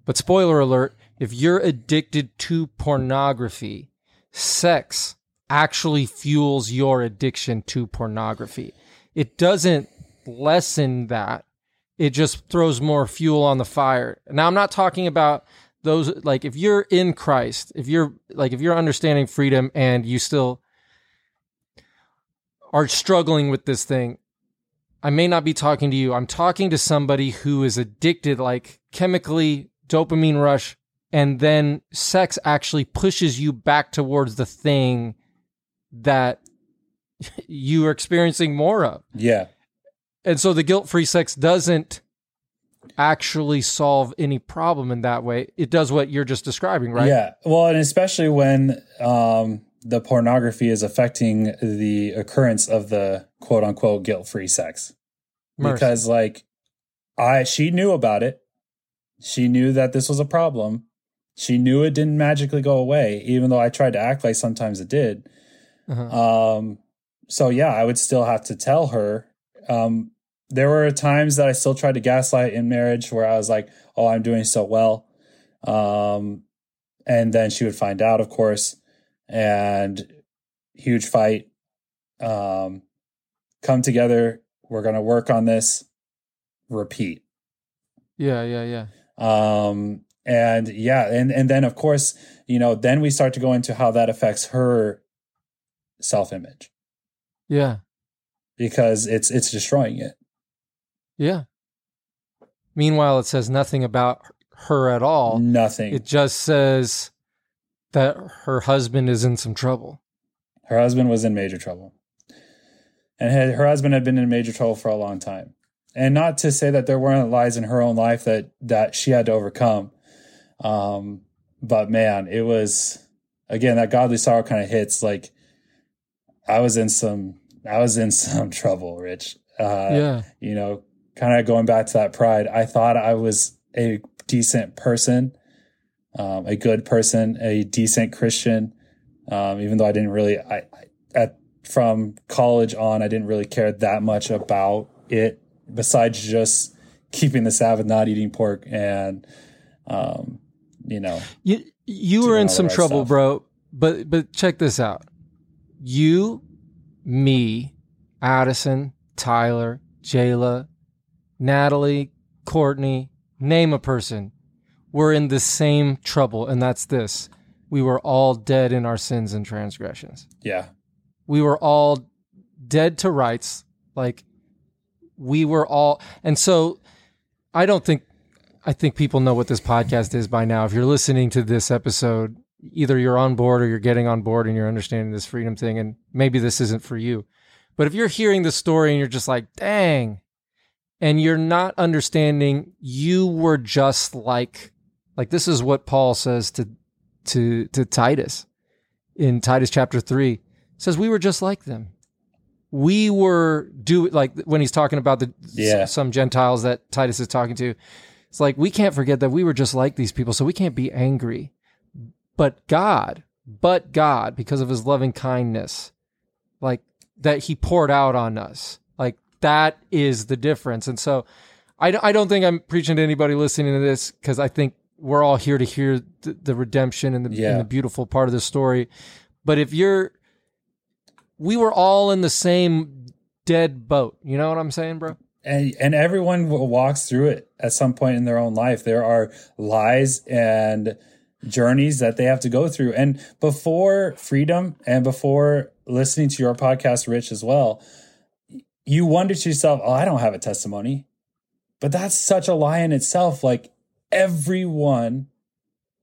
but spoiler alert if you're addicted to pornography sex actually fuels your addiction to pornography it doesn't lessen that it just throws more fuel on the fire now i'm not talking about those like if you're in christ if you're like if you're understanding freedom and you still are struggling with this thing, I may not be talking to you. I'm talking to somebody who is addicted, like chemically, dopamine rush, and then sex actually pushes you back towards the thing that you are experiencing more of. Yeah. And so the guilt free sex doesn't actually solve any problem in that way. It does what you're just describing, right? Yeah. Well, and especially when um, the pornography is affecting the occurrence of the quote unquote guilt free sex. Merce. Because like I she knew about it. She knew that this was a problem. She knew it didn't magically go away, even though I tried to act like sometimes it did. Uh-huh. Um, so yeah, I would still have to tell her. Um, there were times that I still tried to gaslight in marriage where I was like, "Oh, I'm doing so well," um, and then she would find out, of course, and huge fight. Um, come together. We're gonna work on this. Repeat. yeah, yeah, yeah. Um, and yeah, and and then of course, you know, then we start to go into how that affects her self image Yeah. because it's it's destroying it. Yeah. Meanwhile, it says nothing about her at all. Nothing. It just says that her husband is in some trouble. her husband was in major trouble, and her, her husband had been in major trouble for a long time. And not to say that there weren't lies in her own life that that she had to overcome, um, but man, it was again that godly sorrow kind of hits. Like I was in some, I was in some trouble, Rich. Uh, yeah. you know, kind of going back to that pride, I thought I was a decent person, um, a good person, a decent Christian. Um, even though I didn't really, I, I at from college on, I didn't really care that much about it. Besides just keeping the Sabbath, not eating pork, and um, you know, You you were in some right trouble, stuff. bro. But but check this out. You, me, Addison, Tyler, Jayla, Natalie, Courtney, name a person. we're in the same trouble, and that's this: we were all dead in our sins and transgressions. Yeah. We were all dead to rights, like we were all, and so I don't think I think people know what this podcast is by now. If you're listening to this episode, either you're on board or you're getting on board and you're understanding this freedom thing, and maybe this isn't for you. But if you're hearing the story and you're just like, dang, and you're not understanding, you were just like, like this is what Paul says to to to Titus in Titus chapter three. Says we were just like them. We were do like when he's talking about the Yeah. some Gentiles that Titus is talking to. It's like we can't forget that we were just like these people, so we can't be angry. But God, but God, because of his loving kindness, like that he poured out on us. That is the difference. And so I, I don't think I'm preaching to anybody listening to this because I think we're all here to hear the, the redemption and the, Yeah. and the beautiful part of the story. But if you're, we were all in the same dead boat. You know what I'm saying, bro? and and everyone walks through it at some point in their own life there are lies and journeys that they have to go through and before freedom and before listening to your podcast rich as well you wonder to yourself oh i don't have a testimony but that's such a lie in itself like everyone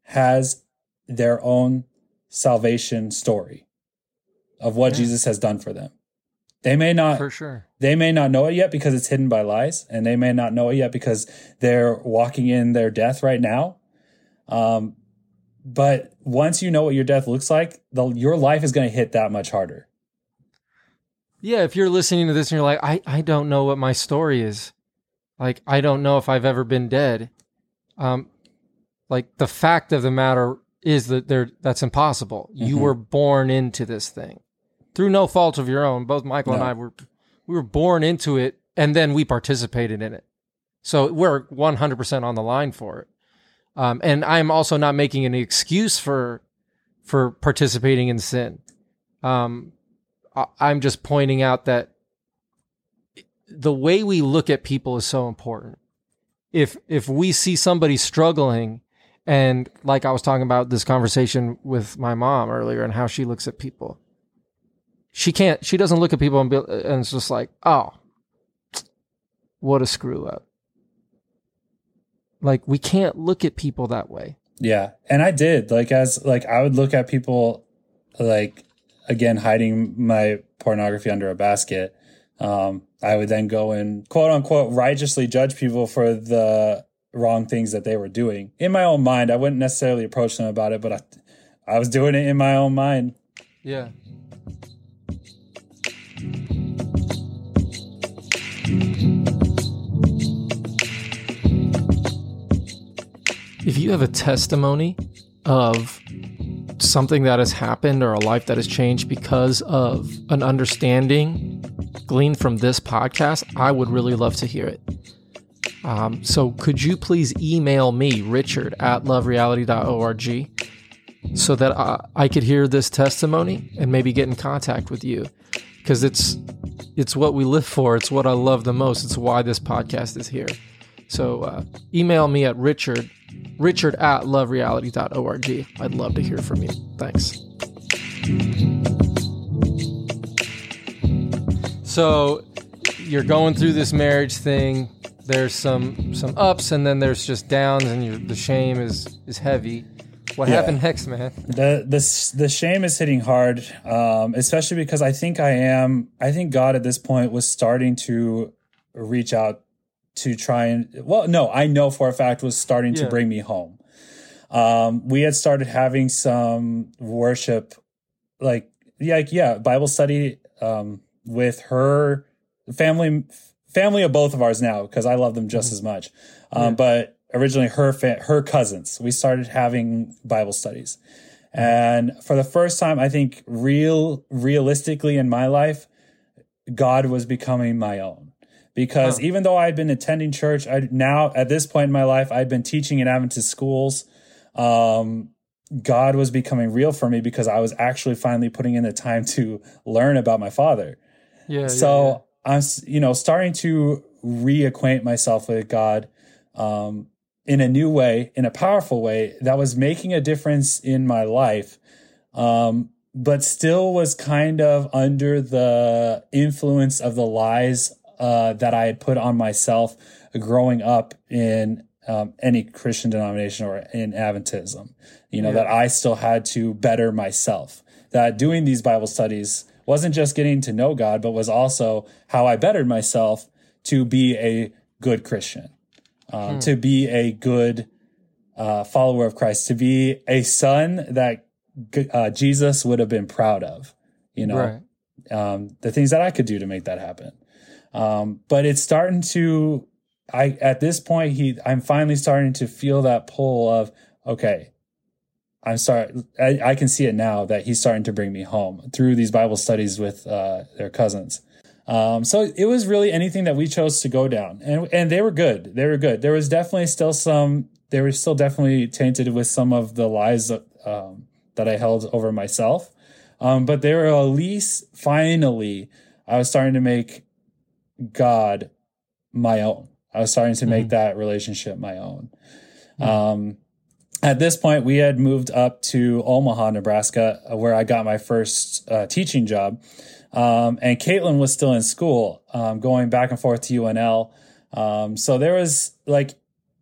has their own salvation story of what jesus has done for them they may not For sure. they may not know it yet because it's hidden by lies, and they may not know it yet because they're walking in their death right now. Um, but once you know what your death looks like, the, your life is going to hit that much harder. Yeah, if you're listening to this and you're like, I, I don't know what my story is. Like, I don't know if I've ever been dead. Um, like the fact of the matter is that there that's impossible. You Mhm. were born into this thing through no fault of your own. Both Michael and I were we were born into it and then we participated in it. So we're 100% on the line for it. Um, and I'm also not making any excuse for for participating in sin. Um, I'm just pointing out that the way we look at people is so important. If if we see somebody struggling, and like I was talking about this conversation with my mom earlier, and how she looks at people, she can't. She doesn't look at people and be, and it's just like, oh, what a screw up. Like we can't look at people that way. Yeah, and I did like as like I would look at people like again hiding my pornography under a basket. Um, I would then go and quote unquote righteously judge people for the wrong things that they were doing in my own mind. I wouldn't necessarily approach them about it, but I, I was doing it in my own mind. Yeah. If you have a testimony of something that has happened or a life that has changed because of an understanding gleaned from this podcast, I would really love to hear it. Um, so could you please email me, Richard at lovereality.org, so that I, I could hear this testimony and maybe get in contact with you because it's it's what we live for. It's what I love the most. It's why this podcast is here. So uh, email me at Richard Richard at lovereality.org. I'd love to hear from you. Thanks. So you're going through this marriage thing. There's some some ups and then there's just downs, and the shame is is heavy. What Yeah. happened next, man? the the the shame is hitting hard, um, especially because I think I am. I think God at this point was starting to reach out to try and. Well, no, I know for a fact was starting to bring me home. Um, we had started having some worship, like yeah, like, yeah, Bible study um, with her family, family of both of ours now because I love them just as much. Um, But originally, her fa- her cousins, we started having Bible studies, and for the first time, I think real realistically in my life, God was becoming my own. Because Huh. even though I'd been attending church, I now at this point in my life, I'd been teaching in Adventist schools. Um, God was becoming real for me because I was actually finally putting in the time to learn about my father. Yeah. so I'm, you know, starting to reacquaint myself with God. Um, in a new way, in a powerful way that was making a difference in my life. Um, but still was kind of under the influence of the lies uh, that I had put on myself growing up in um, any Christian denomination or in Adventism. You know, yeah. that I still had to better myself. That doing these Bible studies wasn't just getting to know God, but was also how I bettered myself to be a good Christian, um, hmm. to be a good uh, follower of Christ, to be a son that uh, Jesus would have been proud of, you know, right. um, the things that I could do to make that happen. Um, but it's starting to, I, at this point, he, I'm finally starting to feel that pull of, okay, I'm sorry, I, I can see it now that he's starting to bring me home through these Bible studies with, uh, their cousins. Um, so it was really anything that we chose to go down and, and they were good. They were good. There was definitely still some, they were still definitely tainted with some of the lies, um, that I held over myself. Um, but they were at least finally, I was starting to make God my own. I was starting to make mm-hmm. that relationship my own. Mm-hmm. Um, at this point, we had moved up to Omaha, Nebraska, uh, where I got my first uh, teaching job. Um, and Caitlin was still in school, um, going back and forth to UNL. Um, so there was like,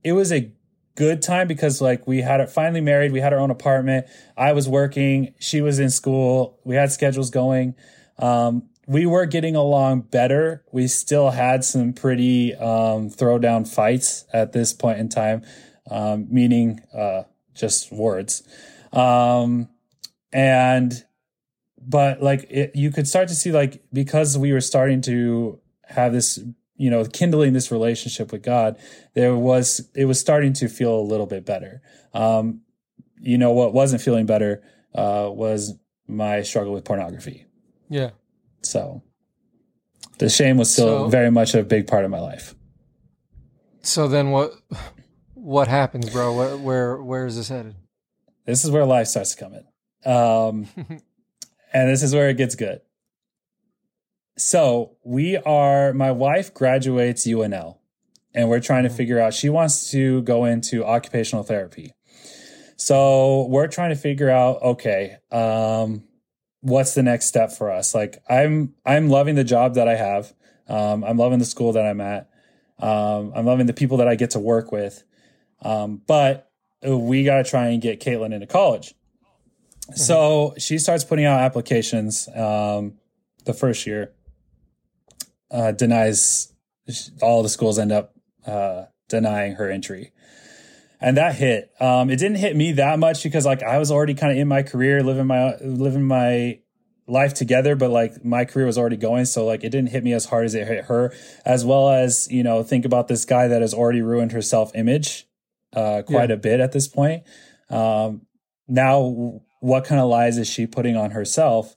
it was a good time because like we had it finally married, we had our own apartment. I was working, she was in school, we had schedules going. Um, we were getting along better. We still had some pretty um, throwdown fights at this point in time, um, meaning uh, just words. Um, and but like it, you could start to see like because we were starting to have this you know, kindling this relationship with God, there was, it was starting to feel a little bit better. Um, you know, what wasn't feeling better, uh, was my struggle with pornography. Yeah. So the shame was still so, very much a big part of my life. So then what, what happens, bro? Where, where, where is this headed? This is where life starts to come in. Um, and this is where it gets good. So we are, my wife graduates UNL and we're trying to mm-hmm. figure out, she wants to go into occupational therapy. So we're trying to figure out, okay, um, what's the next step for us? Like I'm, I'm loving the job that I have. Um, I'm loving the school that I'm at. Um, I'm loving the people that I get to work with. Um, but we got to try and get Caitlin into college. Mm-hmm. So she starts putting out applications, um, the first year uh, denies all the schools end up uh, denying her entry and that hit. Um, it didn't hit me that much because like i was already kind of in my career living my living my life together but like my career was already going. So like it didn't hit me as hard as it hit her as well as you know think about this guy that has already ruined her self-image uh, quite yeah. a bit at this point. Um, now what kind of lies is she putting on herself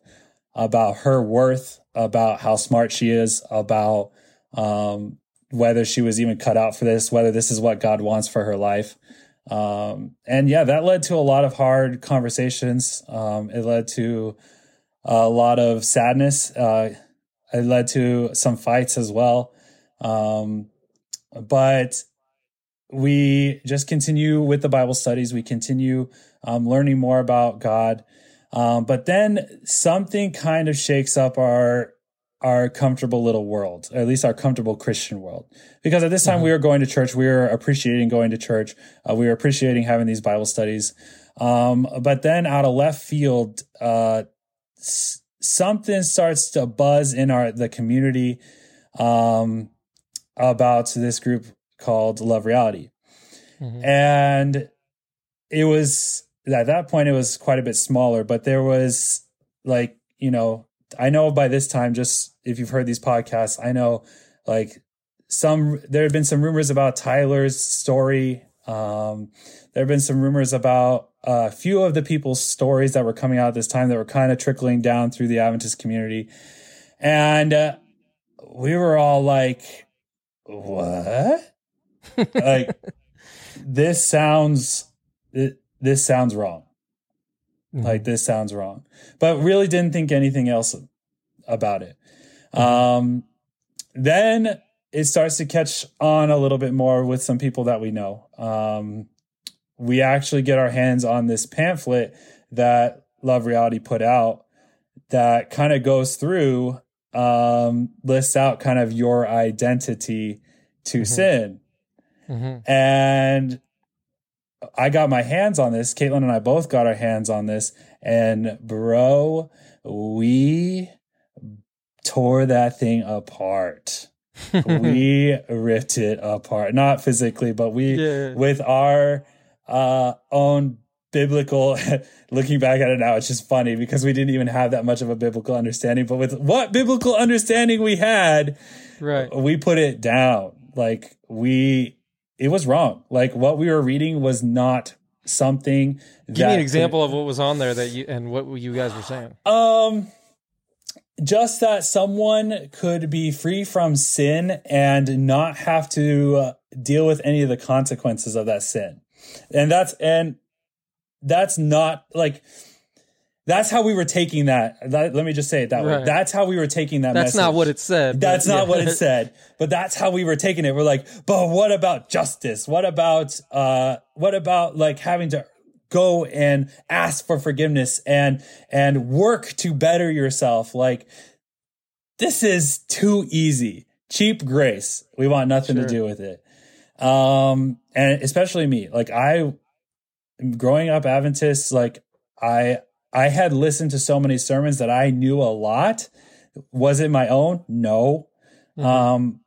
about her worth about how smart she is, about um, whether she was even cut out for this, whether this is what God wants for her life. Um, and yeah, that led to a lot of hard conversations. Um, it led to a lot of sadness. Uh, it led to some fights as well. Um, but we just continue with the Bible studies. We continue um, learning more about God. Um, but then something kind of shakes up our our comfortable little world, at least our comfortable Christian world. Because at this time mm-hmm. we were going to church, we were appreciating going to church, uh, we were appreciating having these Bible studies. Um, but then out of left field, uh, s- something starts to buzz in our the community um, about this group called Love Reality, mm-hmm. and it was at that point it was quite a bit smaller, but there was like, you know, I know by this time, just if you've heard these podcasts, I know like some, there have been some rumors about Tyler's story. Um, there have been some rumors about a few of the people's stories that were coming out at this time that were kind of trickling down through the Adventist community. And uh, we were all like, what? like, this sounds, this sounds wrong. Mm-hmm. Like this sounds wrong, but really didn't think anything else about it. Mm-hmm. Um, then it starts to catch on a little bit more with some people that we know. um, we actually get our hands on this pamphlet that Love Reality put out that kind of goes through, um, lists out kind of your identity to sin. Mm-hmm. And I got my hands on this. Caitlin and I both got our hands on this. And bro, we tore that thing apart. we ripped it apart. Not physically, but we, Yeah. with our uh, own biblical, looking back at it now, it's just funny because we didn't even have that much of a biblical understanding. But with what biblical understanding we had, Right. we put it down. Like we, it was wrong. Like what we were reading was not something. Give me an example of what was on there that you and what you guys were saying. Um, just that someone could be free from sin and not have to uh, deal with any of the consequences of that sin, and that's and that's not like. That's how we were taking that. that let me just say it that way. That's how we were taking that. That's not what it said. That's not yeah. what it said, but that's how we were taking it. We're like, but what about justice? What about uh what about like having to go and ask for forgiveness and and work to better yourself? Like this is too easy. Cheap grace. We want nothing Sure. to do with it. Um and especially me. Like I growing up Adventist, like I I had listened to so many sermons that I knew a lot. Was it my own? No. Mhm. Um,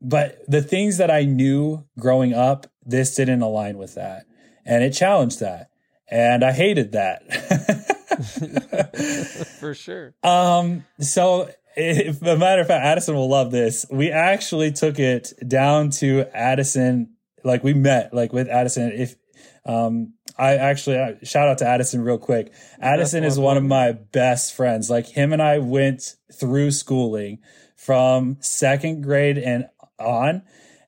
but the things that I knew growing up, this didn't align with that. And it challenged that. And I hated that. for sure. Um, so if a matter of fact, Addison will love this. We actually took it down to Addison, like we met like with Addison. If, um, I actually uh, shout out to Addison real quick. Addison is one of my best friends. Like him and I went through schooling from second grade and on.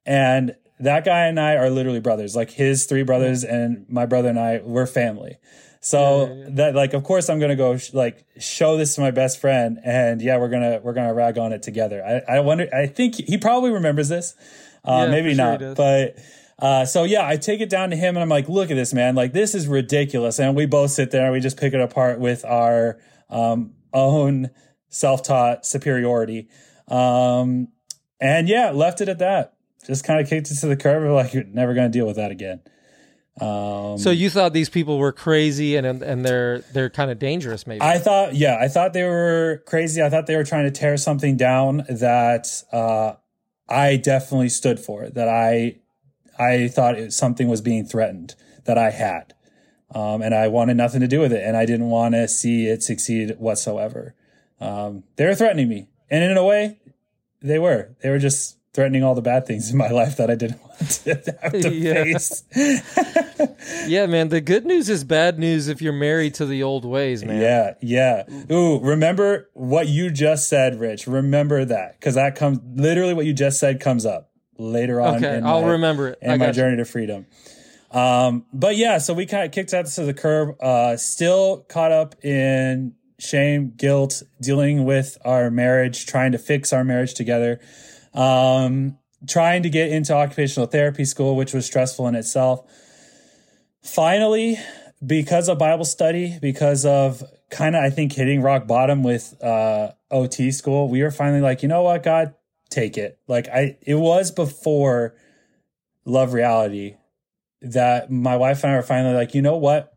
And that guy and I are literally brothers. Like his three brothers and my brother and I, we're family. So Yeah, yeah, yeah. that like, of course, I'm gonna go sh- like show this to my best friend, and yeah, we're gonna we're gonna rag on it together. I I wonder. I think he probably remembers this. Uh, Yeah, maybe sure not, but. Uh, so yeah, I take it down to him and I'm like, look at this, man. Like, this is ridiculous. And we both sit there and we just pick it apart with our, um, own self-taught superiority. Um, and yeah, left it at that. Just kind of kicked it to the curb. We're like, you're never going to deal with that again. Um, So you thought these people were crazy and and they're they're kind of dangerous, maybe. I thought, yeah, I thought they were crazy. I thought they were trying to tear something down that uh, I definitely stood for. That I, I thought it, something was being threatened that I had, um, and I wanted nothing to do with it, and I didn't want to see it succeed whatsoever. Um, they were threatening me, and in a way, they were. They were just threatening all the bad things in my life that I didn't want to have to Yeah. face. yeah, man. The good news is bad news if you're married to the old ways, man. Yeah, yeah. Ooh, remember what you just said, Rich. Remember that because that comes literally what you just said comes up later on. Okay, in I'll my, remember it. in my you. journey to freedom. Um, but yeah, so we kind of kicked that to the curb. Uh, still caught up in shame, guilt, dealing with our marriage, trying to fix our marriage together. Um, trying to get into occupational therapy school, which was stressful in itself finally, because of Bible study, because of kind of, I think, hitting rock bottom with uh, OT school, we were finally like, you know what, God, take it. Like, I, it was before Love Reality that my wife and I were finally like, you know what?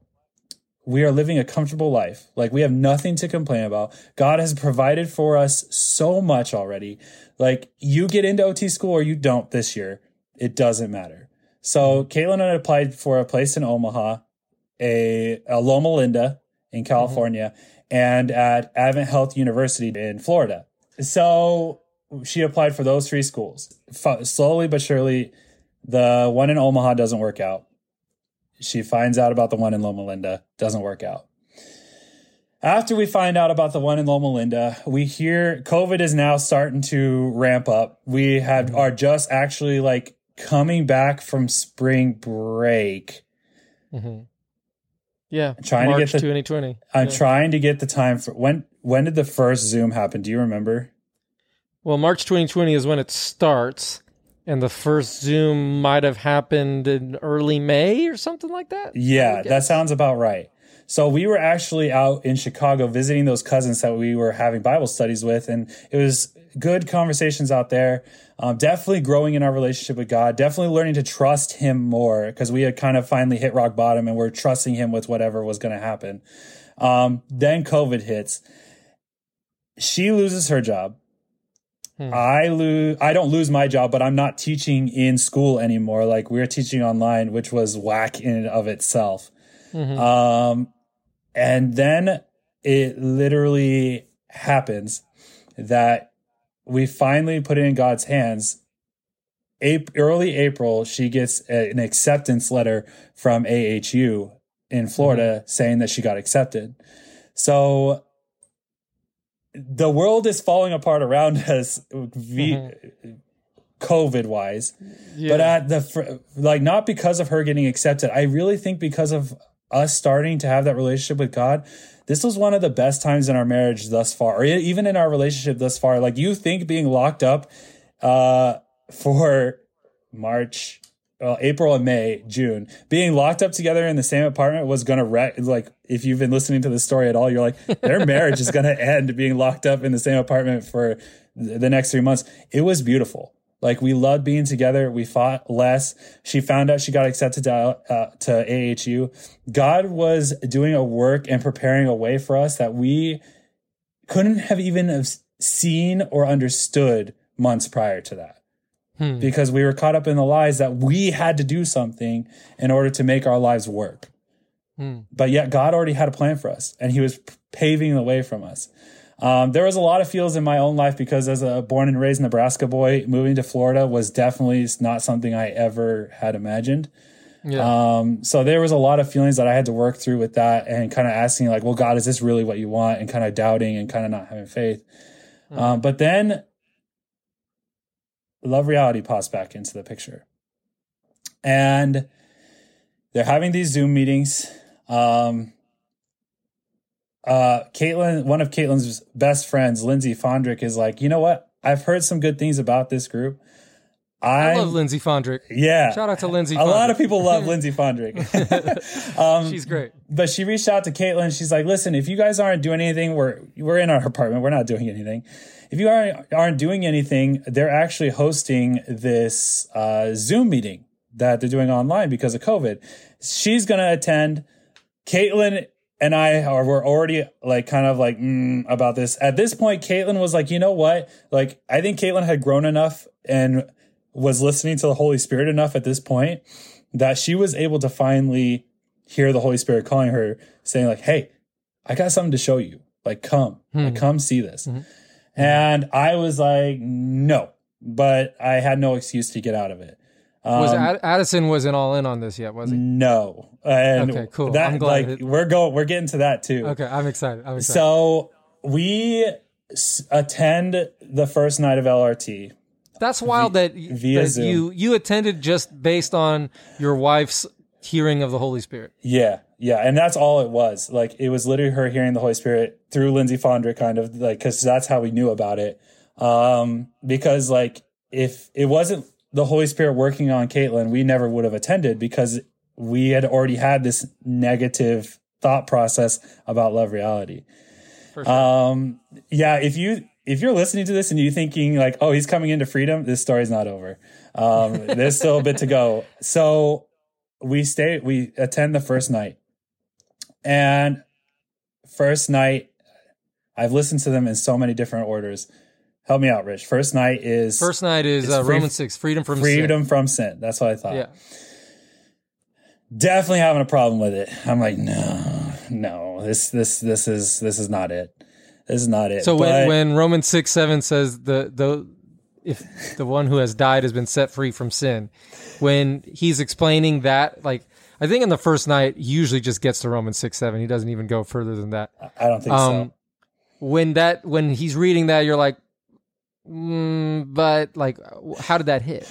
We are living a comfortable life. Like, we have nothing to complain about. God has provided for us so much already. Like, you get into OT school or you don't this year, it doesn't matter. So Caitlin and I applied for a place in Omaha, a, a Loma Linda in mm-hmm. California, and at Advent Health University in Florida. So she applied for those three schools. F- slowly but surely, the one in Omaha doesn't work out. She finds out about the one in Loma Linda, doesn't work out. After we find out about the one in Loma Linda, we hear COVID is now starting to ramp up. We have are just actually like coming back from spring break. hmm Yeah. Trying to get the- 2020. I'm Yeah. trying to get the time for when when did the first Zoom happen? Do you remember? Well, March 2020 is when it starts, and the first Zoom might have happened in early May or something like that. Yeah, that sounds about right. So we were actually out in Chicago visiting those cousins that we were having Bible studies with, and it was good conversations out there. Um, definitely growing in our relationship with God. Definitely learning to trust Him more because we had kind of finally hit rock bottom, and we're trusting Him with whatever was going to happen. Um, then COVID hits. She loses her job. Hmm. I lose. I don't lose my job, but I'm not teaching in school anymore. Like we're teaching online, which was whack in and of itself. Mm-hmm. Um, and then it literally happens that we finally put it in God's hands. Ap- early April, she gets a- an acceptance letter from AHU in mm-hmm. Florida saying that she got accepted. So the world is falling apart around us, v- COVID wise. But at the fr- like, not because of her getting accepted. I really think because of us starting to have that relationship with God. This was one of the best times in our marriage thus far, or even in our relationship thus far. Like, you think being locked up uh, for March, well, April and May, June, being locked up together in the same apartment was going to wreck. Like, if you've been listening to this story at all, you're like, their marriage is going to end being locked up in the same apartment for the next three months. It was beautiful. Like, we loved being together. We fought less. She found out she got accepted to, uh, to AHU. God was doing a work and preparing a way for us that we couldn't have even have seen or understood months prior to that because we were caught up in the lies that we had to do something in order to make our lives work. But yet God already had a plan for us and he was paving the way from us. Um, there was a lot of feels in my own life because as a born and raised Nebraska boy, moving to Florida was definitely not something I ever had imagined. Yeah. Um, so there was a lot of feelings that I had to work through with that and kind of asking like, well, God, is this really what you want? And kind of doubting and kind of not having faith. Um, but then love reality pops back into the picture. And they're having these Zoom meetings. Um, uh, Caitlin, one of Caitlin's best friends, Lindsay Fondrick, is like, you know what? I've heard some good things about this group. I I, love Lindsay Fondrick. yeah. Shout out to Lindsay. Fondrick. a lot of people love Lindsay Fondrick. um, She's great. but she reached out to Caitlin. She's like, "Listen, if you guys aren't doing anything, we're we're in our apartment. We're not doing anything. If you aren't aren't doing anything, they're actually hosting this uh, Zoom meeting that they're doing online because of COVID. She's gonna attend. Caitlin and I are we're already like kind of like mm, about this. At this point, Caitlin was like, you know what? Like, I think Caitlin had grown enough and was listening to the Holy Spirit enough at this point that she was able to finally hear the Holy Spirit calling her, saying, like, hey, I got something to show you. Like, come, like, come see this. And I was like, no, but I had no excuse to get out of it. Was Um, Ad- Addison wasn't all in on this yet, was he? no. And Okay, cool. That, I'm glad like, it- we're going, we're getting to that too. Okay, I'm excited. I'm excited. So we s- attend the first night of LRT. That's wild that, via that Zoom. you you attended just based on your wife's hearing of the Holy Spirit. Yeah, yeah, and that's all it was. Like it was literally her hearing the Holy Spirit through Lindsay Fondrick, kind of like because that's how we knew about it. Um, because like if it wasn't the Holy Spirit working on Caitlin, we never would have attended because we had already had this negative thought process about love reality. Sure. Um, yeah, if you if you're listening to this and you're thinking like, oh, he's coming into freedom, this story's not over. Um, there's still a bit to go. So we stay, we attend the first night, and first night, I've listened to them in so many different orders. Help me out, Rich. First night is First night is uh, free- Romans six, freedom from freedom from sin. That's what I thought. Yeah. Definitely having a problem with it. I'm like, no, no, this, this, this is, this is not it. This is not it. So when, when Romans six seven says the the if the one who has died has been set free from sin, when he's explaining that, like I think in the first night he usually just gets to Romans six seven. He doesn't even go further than that. I don't think Um, so. when that when he's reading that, you're like, mm, but like, how did that hit?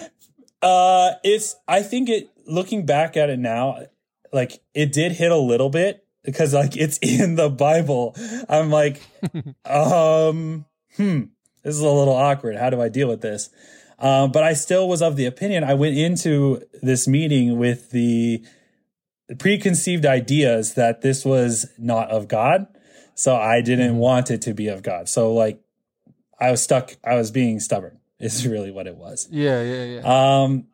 Uh, it's. I think it. Looking back at it now, like it did hit a little bit because like it's in the Bible. I'm like, um, hmm, this is a little awkward. How do I deal with this? Um, but I still was of the opinion. I went into this meeting with the preconceived ideas that this was not of God. So I didn't Mm-hmm. want it to be of God. So like I was stuck. I was being stubborn is really what it was. Yeah, yeah, yeah. Um,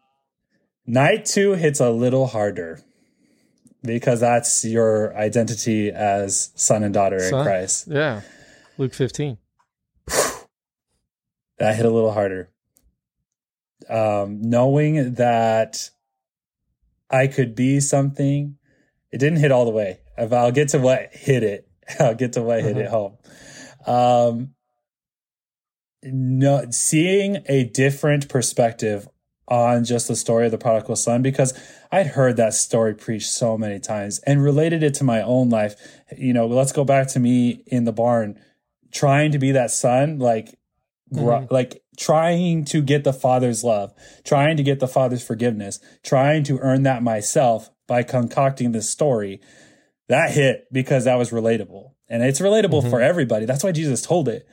night two hits a little harder because that's your identity as son and daughter in Christ. yeah. Luke 15. That hit a little harder. Um, knowing that I could be something, it didn't hit all the way. I'll get to what hit it, I'll get to what hit it home. Um, no, seeing a different perspective on just the story of the prodigal son because I'd heard that story preached so many times and related it to my own life. You know, let's go back to me in the barn trying to be that son, like, gr- like trying to get the father's love, trying to get the father's forgiveness, trying to earn that myself by concocting this story. That hit because that was relatable and it's relatable for everybody. That's why Jesus told it.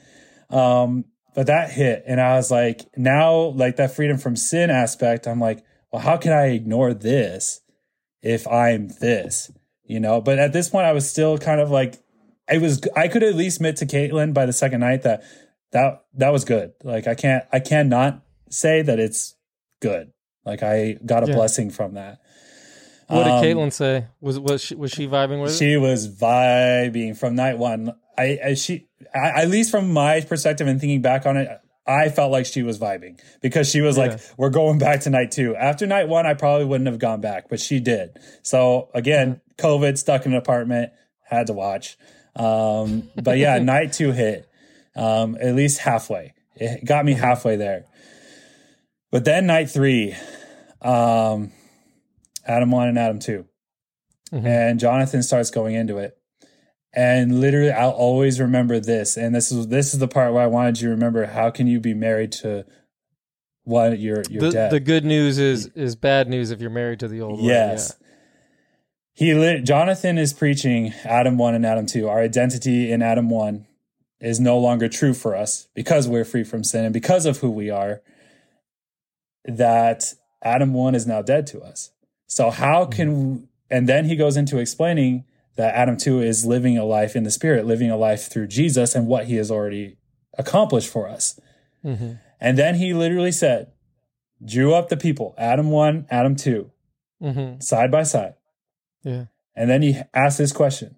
Um, but that hit and I was like, now like that freedom from sin aspect, I'm like, well, how can I ignore this if I'm this? You know, but at this point I was still kind of like I was I could at least admit to Caitlin by the second night that that that was good. Like I can't I cannot say that it's good. Like I got a Yeah. blessing from that. What did Um, Caitlin say? Was was she, was she vibing with it? She was vibing from night one. I, I she at least from my perspective and thinking back on it, I felt like she was vibing because she was Yeah. like, "We're going back to night two. After night one, I probably wouldn't have gone back, but she did. So again, COVID, stuck in an apartment, had to watch. Um, but yeah, night two hit um, at least halfway. It got me halfway there. But then night three, um, Adam one and Adam 2 and Jonathan starts going into it. And literally, I'll always remember this. And this is this is the part where I wanted you to remember. How can you be married to one your your the, dead? the good news is is bad news if you're married to the old one. Yes. He lit, Jonathan is preaching Adam 1 and Adam 2. Our identity in Adam 1 is no longer true for us because we're free from sin and because of who we are. That Adam 1 is now dead to us. So, how mm-hmm. can, and then he goes into explaining that Adam 2 is living a life in the spirit, living a life through Jesus and what he has already accomplished for us. Yeah. hmm And then he literally said, drew up the people, Adam 1, Adam 2, hmm side by side. Yeah. And then he asked this question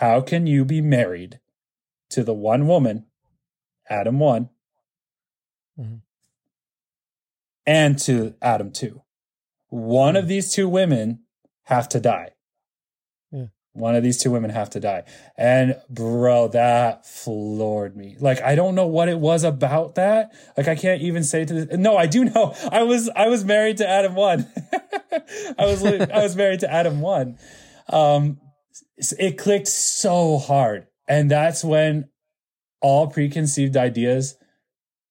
How can you be married to the one woman, Adam 1, Mhm. and to Adam 2? One of these two women have to die. One of these two women have to die. And bro, that floored me. Like I don't know what it was about that. Like I can't even say to this. No, I do know. I was I was married to Adam 1. I was I was married to Adam 1 um, it clicked so hard. And that's when all preconceived ideas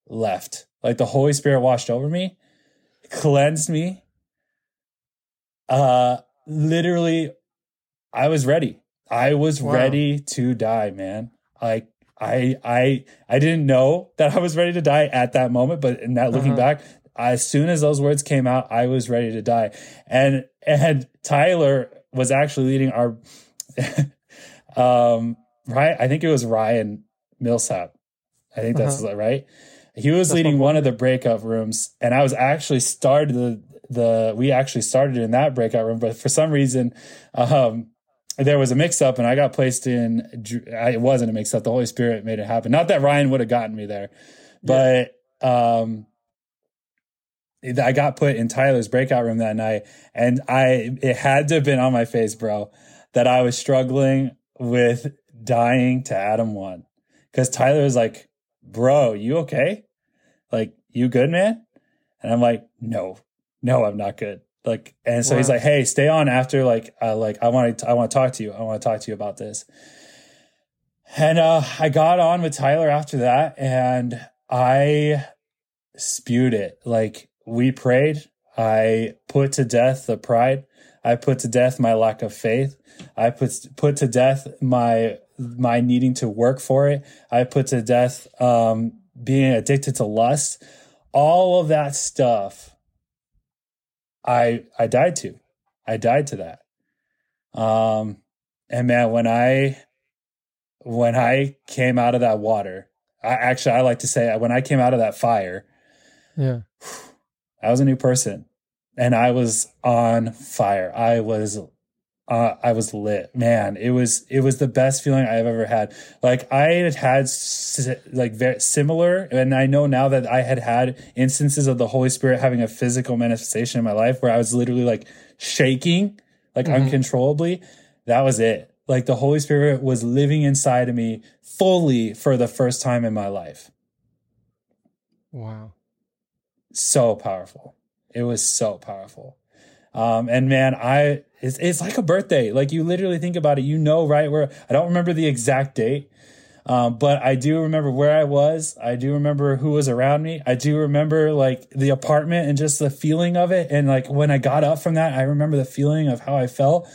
left. Like the Holy Spirit washed over me, cleansed me. Uh, literally, I was ready. I was Wow. ready to die, man. Like I, I, I didn't know that I was ready to die at that moment, but in that looking Uh-huh. back, as soon as those words came out, I was ready to die. And and Tyler was actually leading our um right. I think it was Ryan Millsap. I think that's right. He was That's leading one of the breakout rooms, and I was actually started the the we actually started in that breakout room, but for some reason, um, there was a mix up, and I got placed in. It wasn't a mix up. The Holy Spirit made it happen. Not that Ryan would have gotten me there, but um, I got put in Tyler's breakout room that night, and I it had to have been on my face, bro, that I was struggling with dying to Adam one, because Tyler was like, "Bro, you okay? Like, you good, man?" And I'm like, "No, no, I'm not good." Like, and so he's like, "Hey, stay on after. Like, uh, like I want to, I want to talk to you. I want to talk to you about this." And uh, I got on with Tyler after that, and I spewed it. Like we prayed. I put to death the pride. I put to death my lack of faith. I put put to death my my needing to work for it. I put to death um, being addicted to lust. all of that stuff I I died to. I died to that. Um and man, when I when I came out of that water, I actually I like to say when I came out of that fire, Yeah. I was a new person and I was on fire. I was uh, I was lit, man. It was it was the best feeling I've ever had. Like I had had s- like very similar, and I know now that I had had instances of the Holy Spirit having a physical manifestation in my life where I was literally like shaking, like uncontrollably. That was it. Like the Holy Spirit was living inside of me fully for the first time in my life. Wow. so powerful. It was so powerful. Um, and man, I it's it's like a birthday. Like you literally think about it, you know right where I don't remember the exact date. Um, but I do remember where I was. I do remember who was around me. I do remember like the apartment and just the feeling of it. And like when I got up from that, I remember the feeling of how I felt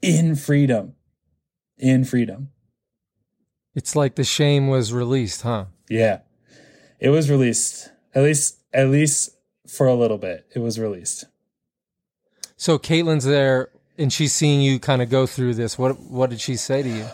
in freedom. In freedom. It's like the shame was released, huh? Yeah. It was released. At least at least for a little bit. It was released. So Caitlin's there and she's seeing you kind of go through this. What what did she say to you?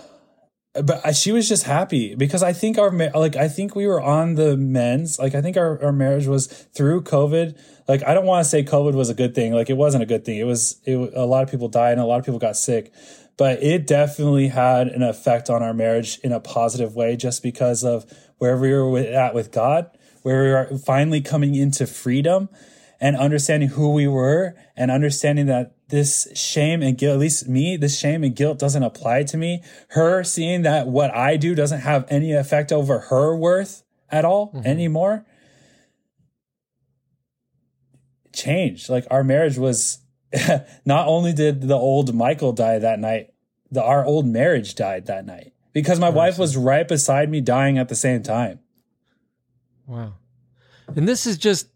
but she was just happy because I think our like I think we were on the men's like I think our, our marriage was through COVID. Like I don't want to say COVID was a good thing. Like it wasn't a good thing. It was it a lot of people died and a lot of people got sick, but it definitely had an effect on our marriage in a positive way just because of where we were at with God, where we were finally coming into freedom and understanding who we were and understanding that this shame and guilt, at least me, this shame and guilt doesn't apply to me. Her seeing that what I do doesn't have any effect over her worth at all mm-hmm. anymore. Changed. Like our marriage was not only did the old Michael die that night, the our old marriage died that night because my wife was right beside me dying at the same time. Wow. And this is just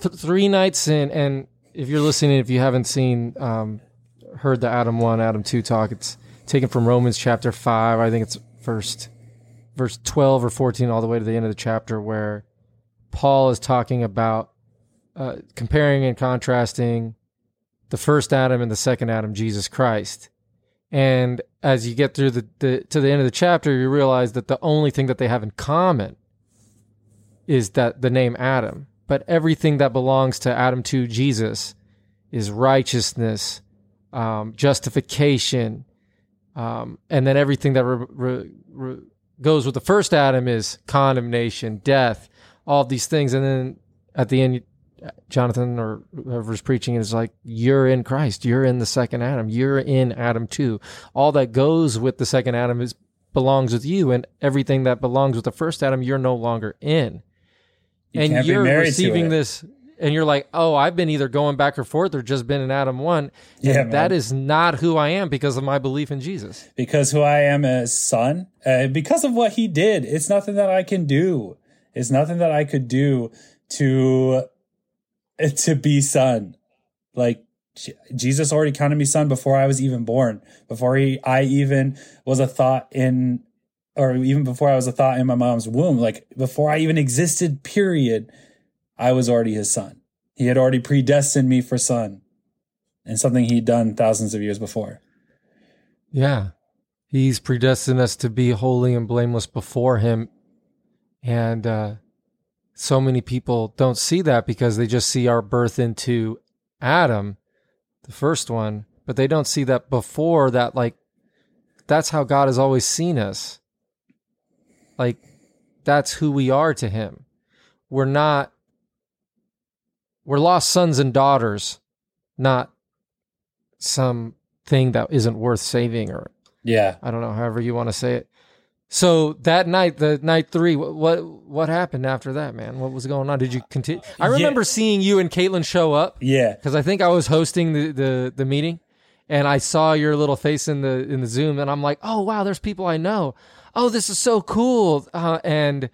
th- three nights in. And if you're listening, if you haven't seen, um, heard the Adam 1, Adam 2 talk, it's taken from Romans chapter 5. I think it's first, verse 12 or 14, all the way to the end of the chapter, where Paul is talking about uh, comparing and contrasting the first Adam and the second Adam, Jesus Christ. And as you get through the, the to the end of the chapter, you realize that the only thing that they have in common is that the name Adam, but everything that belongs to Adam to Jesus is righteousness, um, justification, um, and then everything that re- re- re- goes with the first Adam is condemnation, death, all these things, and then at the end, Jonathan or whoever's preaching is like, "You're in Christ. You're in the second Adam. You're in Adam too. All that goes with the second Adam is belongs with you, and everything that belongs with the first Adam, you're no longer in." You and you're receiving this and you're like oh i've been either going back or forth or just been in adam 1 Yeah, and that man. not who i am because of my belief in jesus because who I am as son, uh, because of what he did. It's nothing that I can do. It's nothing that I could do to to be son. Like Jesus already counted me son before I was even born, before he I even was a thought in, or even before I was a thought in my mom's womb. Like before I even existed. Period. I was already his son. He had already predestined me for son, and something he'd done thousands of years before. yeah he's predestined us to be holy and blameless before him and uh, so many people don't see that because they just see our birth into adam the first one but they don't see that before that like that's how god has always seen us like that's who we are to him we're not we're lost sons and daughters not some thing that isn't worth saving or Yeah. I don't know, however you want to say it. So that night, the night three, what what, what happened after that, man? What was going on? Did you continue? Uh, I remember seeing you and Caitlin show up Yeah. because I think I was hosting the, the the meeting, and I saw your little face in the in the Zoom, and I'm like, oh wow, there's people I know. Oh, this is so cool. Uh, and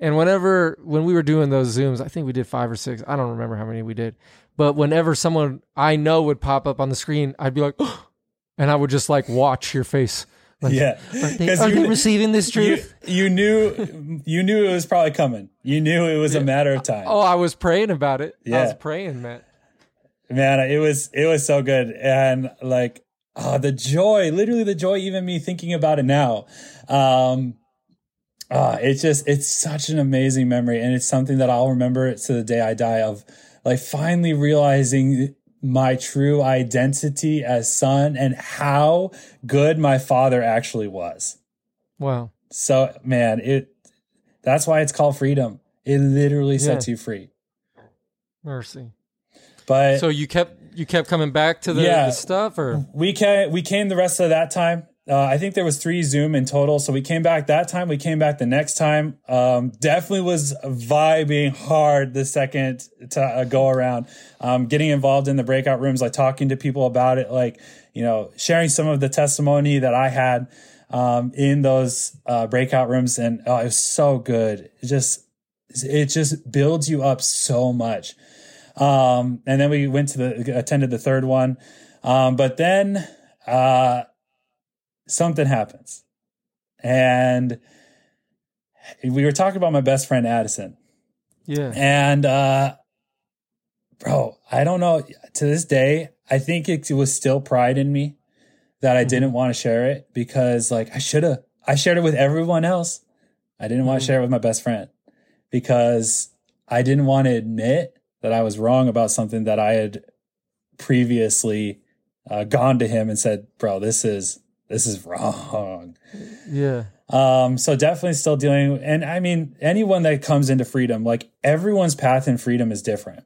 and whenever when we were doing those Zooms, I think we did five or six. I don't remember how many we did, but whenever someone I know would pop up on the screen, I'd be like, and I would just like watch your face Like, yeah, Are they, are you- they receiving this you, truth? you knew you knew it was probably coming. You knew it was a matter of time. oh, I was praying about it. I Yeah. was praying, man. man it was it was so good and like oh the joy literally the joy even me thinking about it now um uh it's just it's such an amazing memory and it's something that i'll remember to the day i die of like finally realizing my true identity as son and how good my father actually was Wow. so man it that's why it's called freedom it literally sets Yeah. you free Mercy. but So you kept you kept coming back to the, Yeah. the stuff, or? We came we came the rest of that time. Uh, i think there was three zoom in total. So we came back that time we came back the next time. Um, definitely was vibing hard the second to uh, go around. Um, getting involved in the breakout rooms like talking to people about it like you know sharing some of the testimony that i had um, in those uh, breakout rooms. And oh, it was so good. It just it just builds you up so much um, and then we went to the attended the third one. Um, but then uh, something happens, and we were talking about my best friend Addison, yeah, and uh, bro, I don't know. To this day, I think it was still pride in me that I didn't want to share it because, like, I should have. I shared it with everyone else. I didn't want to share it with my best friend because I didn't want to admit that I was wrong about something that I had previously uh, gone to him and said, "Bro, this is this is wrong." yeah, Um, so definitely still dealing. And I mean, anyone that comes into freedom, like everyone's path in freedom is different.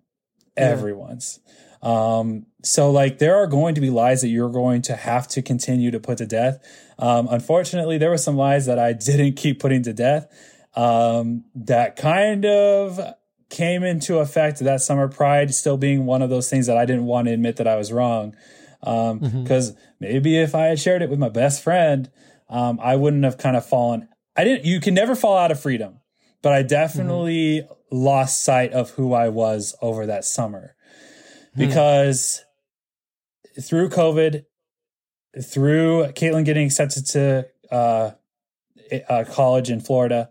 Everyone's. Um, so like there are going to be lies that you're going to have to continue to put to death. Um, unfortunately, there were some lies that I didn't keep putting to death. Um, that kind of came into effect that summer pride still being one of those things that I didn't want to admit that I was wrong. Um, because maybe if I had shared it with my best friend, um, I wouldn't have kind of fallen. I didn't, you can never fall out of freedom, but I definitely lost sight of who I was over that summer because through COVID, through Caitlin getting accepted to, uh, uh, college in Florida,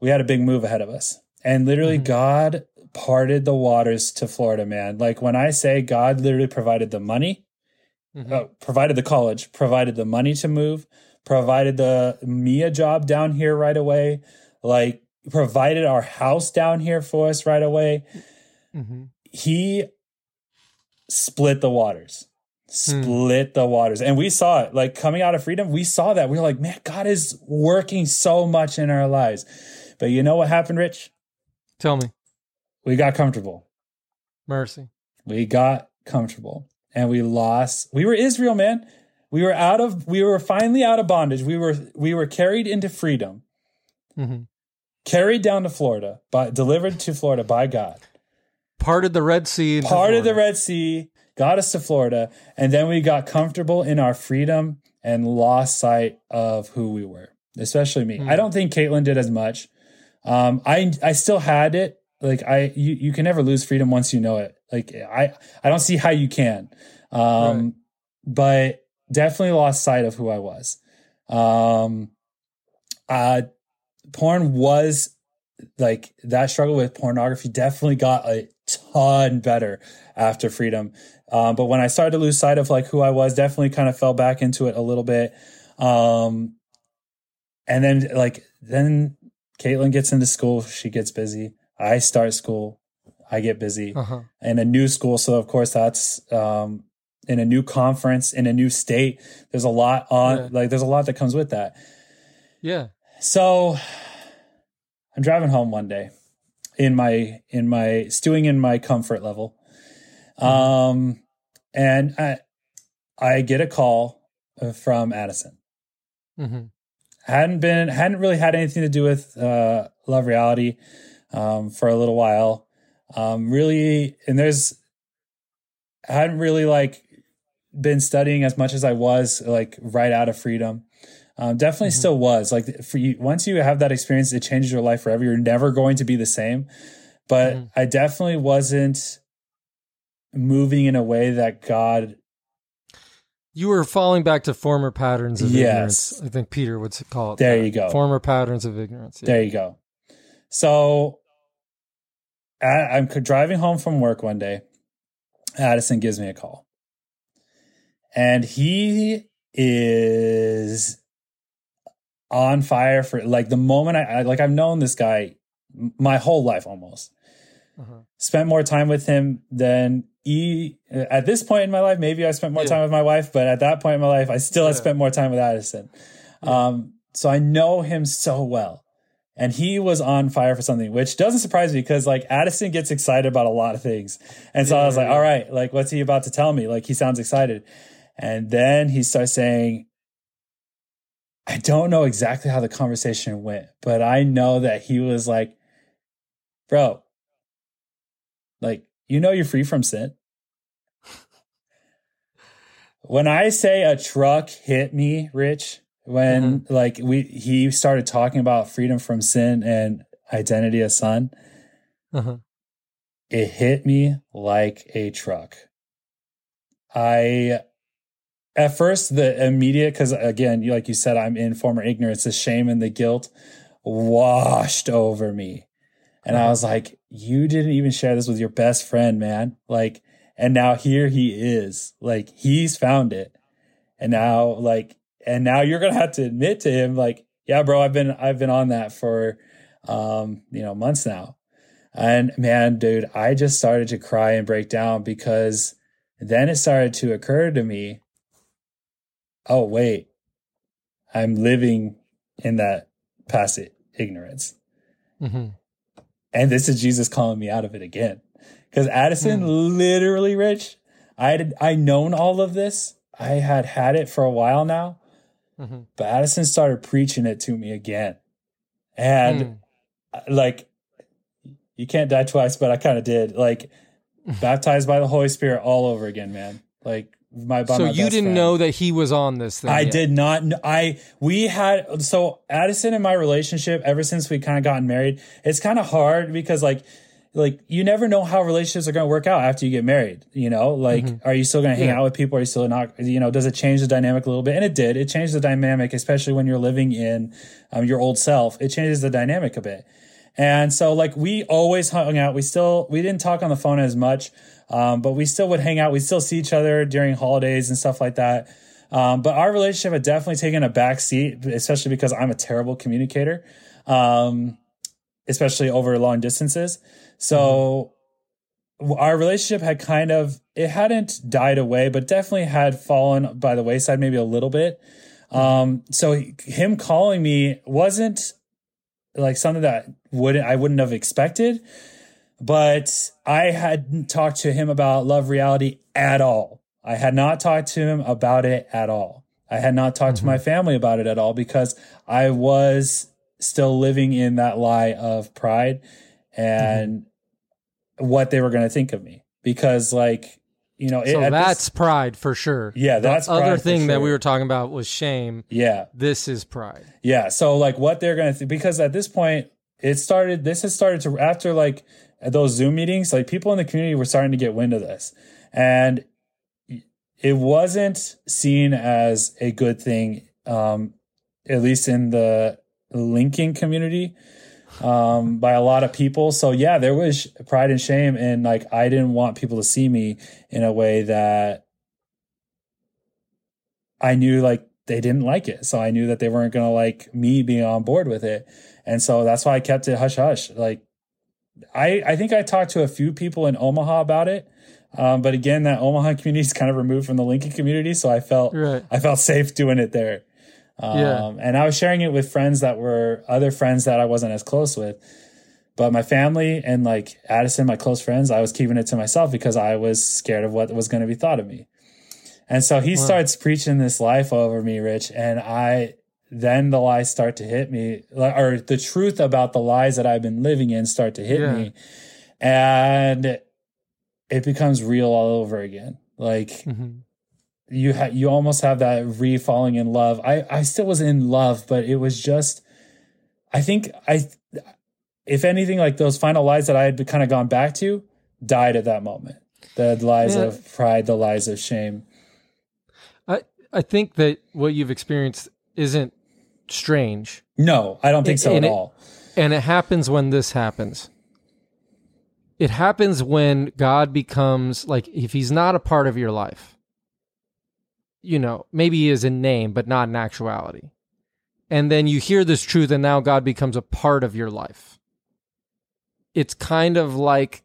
we had a big move ahead of us. And literally, God parted the waters to Florida, man. Like when I say God literally provided the money, uh, provided the college, provided the money to move, provided the me a job down here right away, like provided our house down here for us right away. hmm He split the waters, split the waters. And we saw it like coming out of freedom. We saw that. We were like, man, God is working so much in our lives. But you know what happened, Rich? Tell me, We got comfortable. mercy. We got comfortable and we lost. We were Israel, man. We were out of we were finally out of bondage. We were we were carried into freedom. hmm Carried down to Florida, but delivered to Florida by God. Parted the Red Sea. into Part of the Red Sea, got us to Florida, and then we got comfortable in our freedom and lost sight of who we were. Especially me. I don't think Caitlin did as much. Um, I I still had it. Like I, you, you can never lose freedom once you know it. Like I, I don't see how you can. Um, but definitely lost sight of who I was. Um, uh, porn was like that struggle with pornography definitely got a ton better after freedom. Um, but when I started to lose sight of like who I was, definitely kind of fell back into it a little bit. Um, and then like then Caitlin gets into school, she gets busy. I start school, I get busy Uh-huh. in a new school. So of course that's um, in a new conference in a new state. There's a lot on Yeah. like there's a lot that comes with that. Yeah. So I'm driving home one day in my in my stewing in my comfort level. Um and I I get a call uh, from Addison. hmm Hadn't been hadn't really had anything to do with uh love reality um for a little while. Um really and there's I hadn't really like been studying as much as I was like right out of freedom. Um, definitely still was like for you. Once you have that experience, it changes your life forever. You're never going to be the same. But Mhm. I definitely wasn't moving in a way that God You were falling back to former patterns of Yes. ignorance. I think Peter would call it. There that. you go. Former patterns of ignorance. Yeah. There you go. So I, I'm driving home from work one day. Addison gives me a call. And he is on fire for like the moment I, I like I've known this guy my whole life almost. Uh-huh. Spent more time with him than he at this point in my life. Maybe I spent more Yeah. time with my wife, but at that point in my life, I still had Yeah. spent more time with Addison. Um, so I know him so well. And he was on fire for something, which doesn't surprise me because like Addison gets excited about a lot of things. And so I was like, all right, like, what's he about to tell me? Like, he sounds excited. And then he starts saying, I don't know exactly how the conversation went, but I know that he was like, bro, you know, you're free from sin. when I say a truck hit me, Rich, when like we he started talking about freedom from sin and identity as son, Uh-huh. it hit me like a truck. I at first the immediate because again, you like you said, I'm in former ignorance, the shame and the guilt washed over me. And I was like, you didn't even share this with your best friend, man. Like, and now here he is. Like, he's found it. And now, like, and now you're gonna have to admit to him, like, yeah, bro, I've been I've been on that for um, you know, months now. And man, dude, I just started to cry and break down because then it started to occur to me, oh wait, I'm living in that past ignorance. hmm And this is Jesus calling me out of it again. Because Addison literally, Rich, I had I known all of this. I had had it for a while now, hmm but Addison started preaching it to me again. And uh, like, you can't die twice, but I kind of did. Like, baptized by the Holy Spirit all over again, man. Like my by So my you didn't friend. know that he was on this thing. I yet. did not. kn- I we had so Addison and my relationship ever since we kind of gotten married. It's kind of hard because like like you never know how relationships are going to work out after you get married. You know, like are you still going to hang Yeah. out with people? Are you still not? You know, does it change the dynamic a little bit? And it did. It changed the dynamic, especially when you're living in um, your old self. It changes the dynamic a bit. And so like we always hung out. We still we didn't talk on the phone as much, um, but we still would hang out. We still see each other during holidays and stuff like that. Um, but our relationship had definitely taken a back seat, especially because I'm a terrible communicator, um, especially over long distances. So w- our relationship had kind of it hadn't died away, but definitely had fallen by the wayside maybe a little bit. Um, so he- him calling me wasn't like something that wouldn't I wouldn't have expected, but I hadn't talked to him about love reality at all. I had not talked to him about it at all. I had not talked to my mm-hmm. family about it at all because I was still living in that lie of pride and mm-hmm. what they were going to think of me because like you know it, So at this- that's pride for sure. Yeah, The that's other pride for thing that we were talking about was shame. yeah This is pride. Yeah. So like what they're gonna th- because at this point it started. This has started to after like those Zoom meetings. Like people in the community were starting to get wind of this, and it wasn't seen as a good thing. Um, at least in the Lincoln community um by a lot of people so yeah there was pride and shame and like i didn't want people to see me in a way that I knew like they didn't like it. So I knew that they weren't going to like me being on board with it. And so that's why I kept it hush hush. Like I, I think I talked to a few people in Omaha about it. Um, but again, that Omaha community is kind of removed from the Lincoln community. So I felt, Right. I felt safe doing it there. Um, Yeah. and I was sharing it with friends that were other friends that I wasn't as close with. But my family and like Addison, my close friends, I was keeping it to myself because I was scared of what was going to be thought of me. And so he starts preaching this life over me, Rich, and I then the lies start to hit me, or the truth about the lies that I've been living in start to hit Yeah. me, and it becomes real all over again. Like hmm you ha- you almost have that re falling in love. I I still was in love, but it was just I think I if anything like those final lies that I had kind of gone back to died at that moment. The lies Yeah. of pride, the lies of shame. I, I think that what you've experienced isn't strange. No, I don't think so at it- all. And it happens when this happens. It happens when God becomes like if he's not a part of your life. You know, maybe he is in name, but not in actuality. And then you hear this truth, and now God becomes a part of your life. It's kind of like,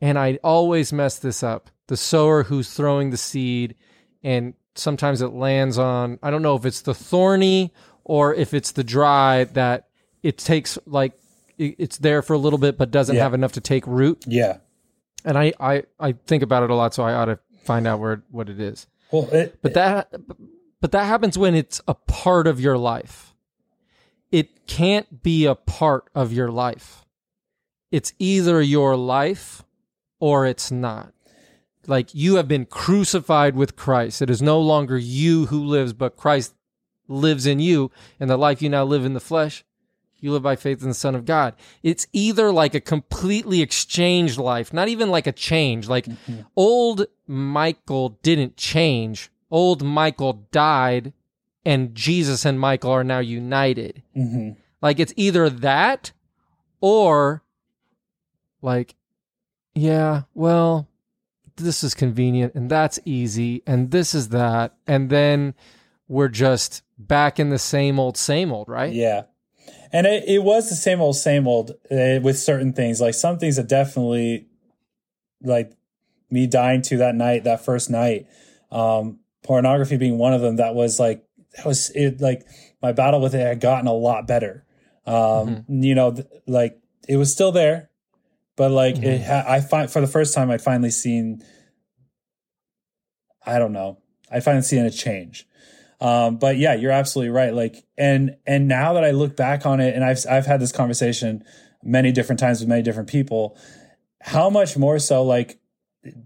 and I always mess this up the sower who's throwing the seed, and sometimes it lands on, I don't know if it's the thorny or if it's the dry that it takes like it's there for a little bit but doesn't Yeah. have enough to take root Yeah. and I, I i think about it a lot so i ought to find out where what it is Well, it, but that but that happens when it's a part of your life. It can't be a part of your life. It's either your life or it's not. Like you have been crucified with christ. It is no longer you who lives but christ lives in you and the life you now live in the flesh you live by faith in the son of god. It's either like a completely exchanged life not even like a change like old michael didn't change. Old michael died and jesus and michael are now united. Mhm. like it's either that or like yeah well this is convenient and that's easy and this is that and then we're just back in the same old same old right? Yeah. And it, it was the same old, same old uh, with certain things. Like some things that definitely, like me dying to that night, that first night, um, pornography being one of them. That was like, that was it. Like my battle with it had gotten a lot better. Um, you know, th- like it was still there, but like it, ha- I find for the first time, I'd finally seen, I don't know, I finally seen a change. Um, but yeah, you're absolutely right. Like, and, and now that I look back on it and I've, I've had this conversation many different times with many different people, how much more so like,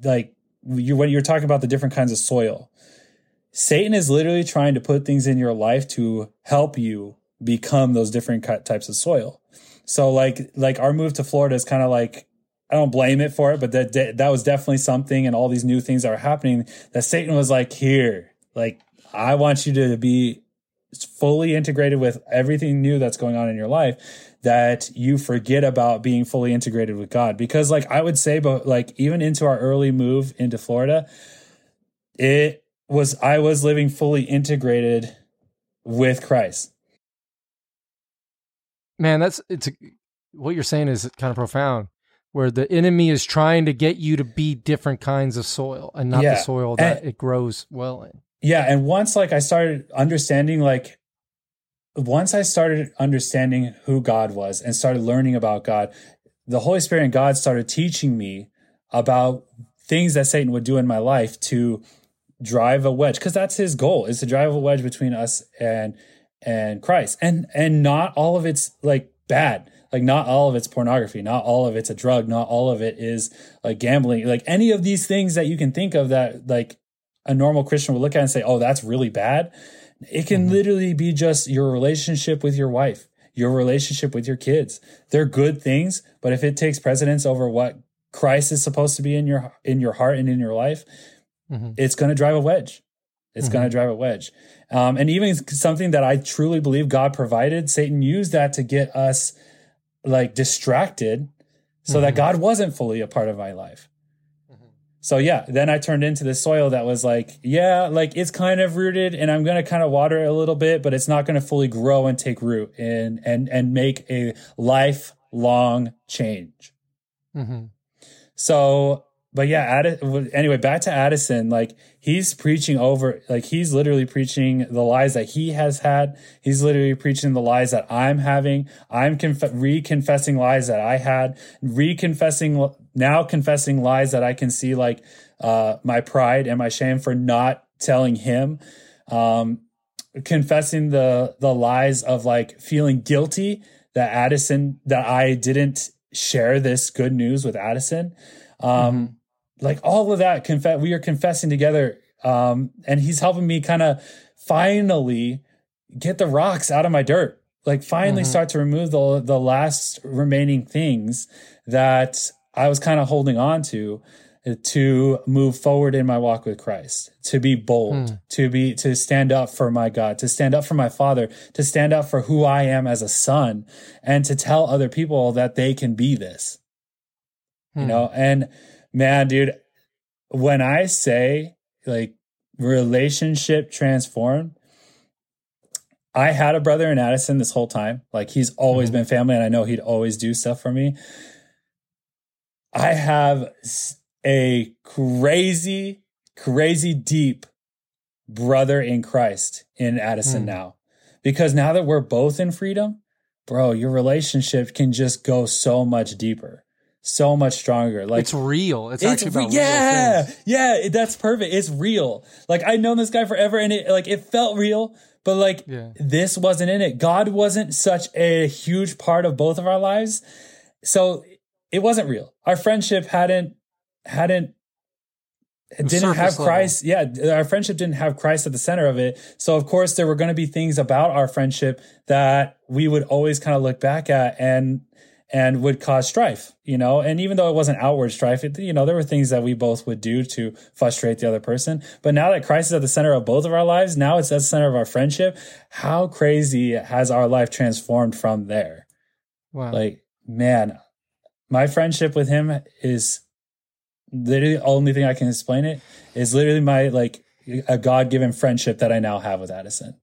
like you, when you're talking about the different kinds of soil, Satan is literally trying to put things in your life to help you become those different types of soil. So like, like our move to Florida is kind of like, I don't blame it for it, but that, that, was definitely something and all these new things that were happening that Satan was like, here, like, I want you to be fully integrated with everything new that's going on in your life that you forget about being fully integrated with God. Because like I would say, but like even into our early move into Florida, it was, I was living fully integrated with Christ. man that's it's what you're saying is kind of profound where the enemy is trying to get you to be different kinds of soil and not Yeah. the soil that And- it grows well in Yeah. And once like I started understanding, like, once I started understanding who God was and started learning about God, the Holy Spirit and God started teaching me about things that Satan would do in my life to drive a wedge because that's his goal is to drive a wedge between us and and Christ. And and not all of it's like bad. Like not all of it's pornography. Not all of it's a drug. Not all of it is like gambling. Like any of these things that you can think of that like a normal Christian would look at and say oh that's really bad it can literally be just your relationship with your wife your relationship with your kids they're good things but if it takes precedence over what Christ is supposed to be in your in your heart and in your life Mhm. it's going to drive a wedge. It's going to drive a wedge. Um, and even something that I truly believe God provided, Satan used that to get us like distracted so that God wasn't fully a part of my life. So yeah, then I turned into this soil that was like, yeah, like it's kind of rooted and I'm going to kind of water it a little bit, but it's not going to fully grow and take root and, and, and make a lifelong change. Mhm. So, but yeah, Addis, anyway, back to Addison. Like he's preaching over, like he's literally preaching the lies that he has had. He's literally preaching the lies that I'm having. I'm conf- reconfessing lies that I had, reconfessing now confessing lies that I can see like uh, my pride and my shame for not telling him. Um, confessing the the lies of like feeling guilty that Addison that I didn't share this good news with Addison. Um like all of that confess we are confessing together um and he's helping me kind of finally get the rocks out of my dirt. Like finally start to remove the the last remaining things that I was kind of holding on to to move forward in my walk with Christ, to be bold, Hmm. to be to stand up for my God, to stand up for my Father, to stand up for who I am as a son, and to tell other people that they can be this. You Hmm. know, and man, dude, when I say like relationship transformed, I had a brother in Addison this whole time. Like he's always Mhm. been family, and I know he'd always do stuff for me. I have a crazy, crazy deep brother in Christ in Addison Hmm. now. Because now that we're both in freedom, bro, your relationship can just go so much deeper, so much stronger. Like it's real. It's, it's actually about yeah, real things. yeah. That's perfect. It's real. Like I've known this guy forever, and it like it felt real, but like Yeah. this wasn't in it. God wasn't such a huge part of both of our lives, so it wasn't real. Our friendship hadn't hadn't didn't have surface level. Christ. Yeah, our friendship didn't have Christ at the center of it. So of course there were going to be things about our friendship that we would always kind of look back at and and would cause strife, you know. And even though it wasn't outward strife, it, you know, there were things that we both would do to frustrate the other person. But now that Christ is at the center of both of our lives, now it's at the center of our friendship. How crazy has our life transformed from there? Wow. Like, man, my friendship with him is literally the only thing I can explain it is literally my like a God given friendship that I now have with Addison.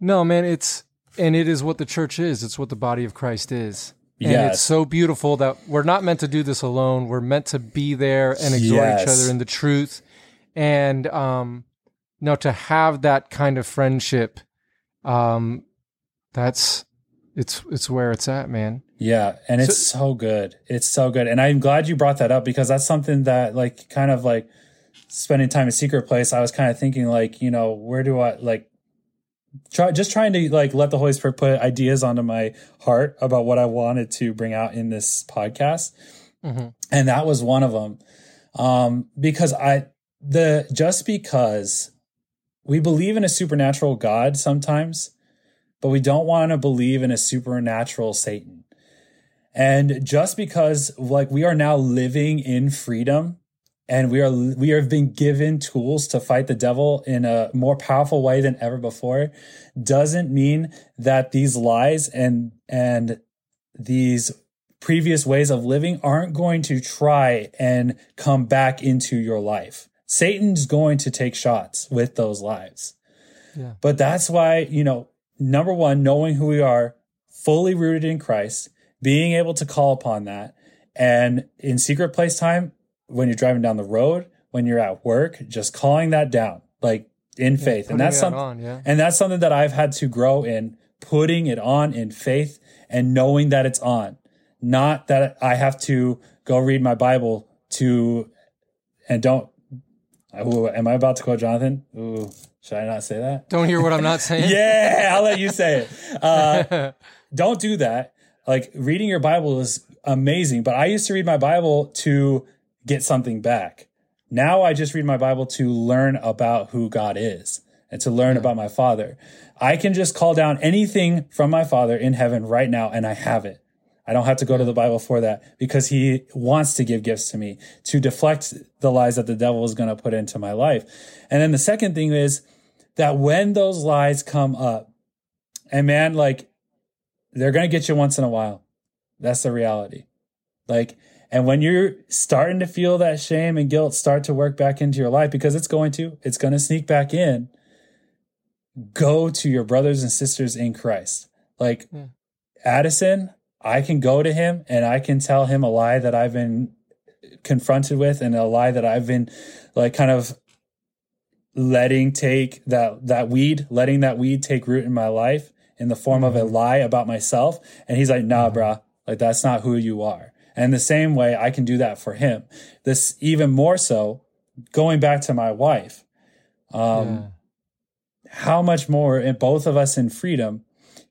No, man, it's and it is what the church is. It's what the body of Christ is. And Yes. it's so beautiful that we're not meant to do this alone. We're meant to be there and exhort each other in the truth. And um no to have that kind of friendship, um that's it's it's where it's at, man. Yeah, and it's so, good. It's so good. And I'm glad you brought that up because that's something that like kind of like spending time in secret place, I was kind of thinking like, you know, where do I like try just trying to like let the Holy Spirit put ideas onto my heart about what I wanted to bring out in this podcast. Mhm. And that was one of them. Um because I the just because we believe in a supernatural God sometimes, but we don't want to believe in a supernatural Satan. And just because like we are now living in freedom and we are we have been given tools to fight the devil in a more powerful way than ever before doesn't mean that these lies and and these previous ways of living aren't going to try and come back into your life. Satan's going to take shots with those lies. Yeah. But that's why, you know, number one, knowing who we are, fully rooted in Christ, being able to call upon that. And in secret place time, when you're driving down the road, when you're at work, just calling that down, like in faith. and that's that something on, yeah. and that's something that I've had to grow in, putting it on in faith and knowing that it's on. Not that I have to go read my Bible to and don't Ooh, am I about to quote Jonathan? Ooh, should I not say that? Don't hear what I'm not saying. yeah, I'll let you say it. Uh, don't do that. Like reading your Bible is amazing, but I used to read my Bible to get something back. Now I just read my Bible to learn about who God is and to learn about my Father. I can just call down anything from my Father in heaven right now and I have it. I don't have to go to the Bible for that because he wants to give gifts to me to deflect the lies that the devil is going to put into my life. And then the second thing is that when those lies come up, and man, like they're going to get you once in a while. That's the reality. Like, and when you're starting to feel that shame and guilt start to work back into your life, because it's going to, it's going to sneak back in, go to your brothers and sisters in Christ. Like Yeah. Addison, I can go to him and I can tell him a lie that I've been confronted with and a lie that I've been like kind of letting take that that weed, letting that weed take root in my life in the form of a mm-hmm. lie about myself. And he's like, nah, mm-hmm. bruh, like that's not who you are. And the same way I can do that for him. This even more so, going back to my wife. Um, Yeah. how much more in both of us in freedom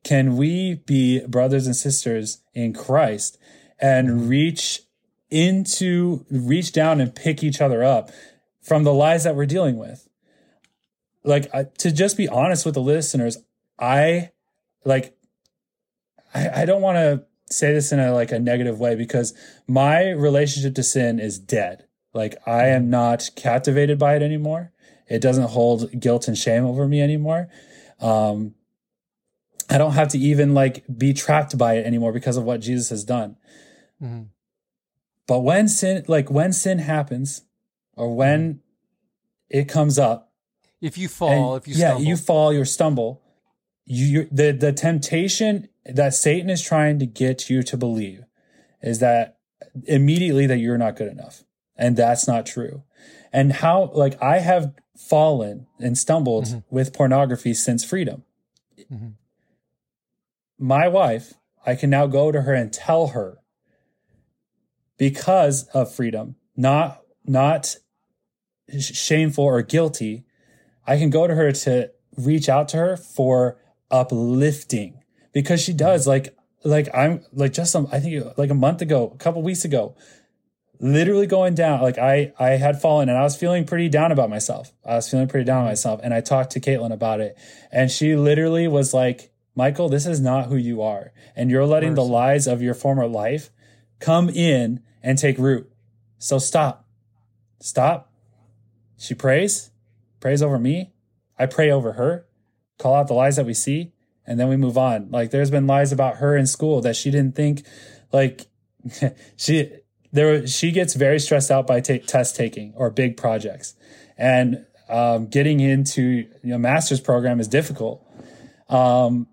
can we be brothers and sisters in Christ and mm-hmm. reach into reach down and pick each other up from the lies that we're dealing with like I, to just be honest with the listeners i like i, I don't want to say this in a like a negative way because my relationship to sin is dead Like I am not captivated by it anymore. It doesn't hold guilt and shame over me anymore. Um, I don't have to even like be trapped by it anymore because of what Jesus has done. Mm-hmm. But when sin, like when sin happens, or when it comes up, if you fall, and, if you yeah, stumble. you fall, you stumble. You the the temptation that Satan is trying to get you to believe is that immediately that you're not good enough, and that's not true. And how like I have fallen and stumbled mm-hmm. with pornography since freedom. Mm-hmm. My wife, I can now go to her and tell her because of freedom, not not shameful or guilty, I can go to her to reach out to her for uplifting because she does mm-hmm. like like I'm like just some I think like a month ago, a couple weeks ago, literally going down. Like I I had fallen and I was feeling pretty down about myself. I was feeling pretty down mm-hmm. myself, and I talked to Caitlin about it, and she literally was like, "Michael, this is not who you are, and you're letting the lies of your former life come in and take root. So stop, stop." She prays, prays over me. I pray over her, call out the lies that we see, and then we move on. Like there's been lies about her in school that she didn't think like she there she gets very stressed out by t- test taking or big projects. And um, getting into you know master's program is difficult. Um,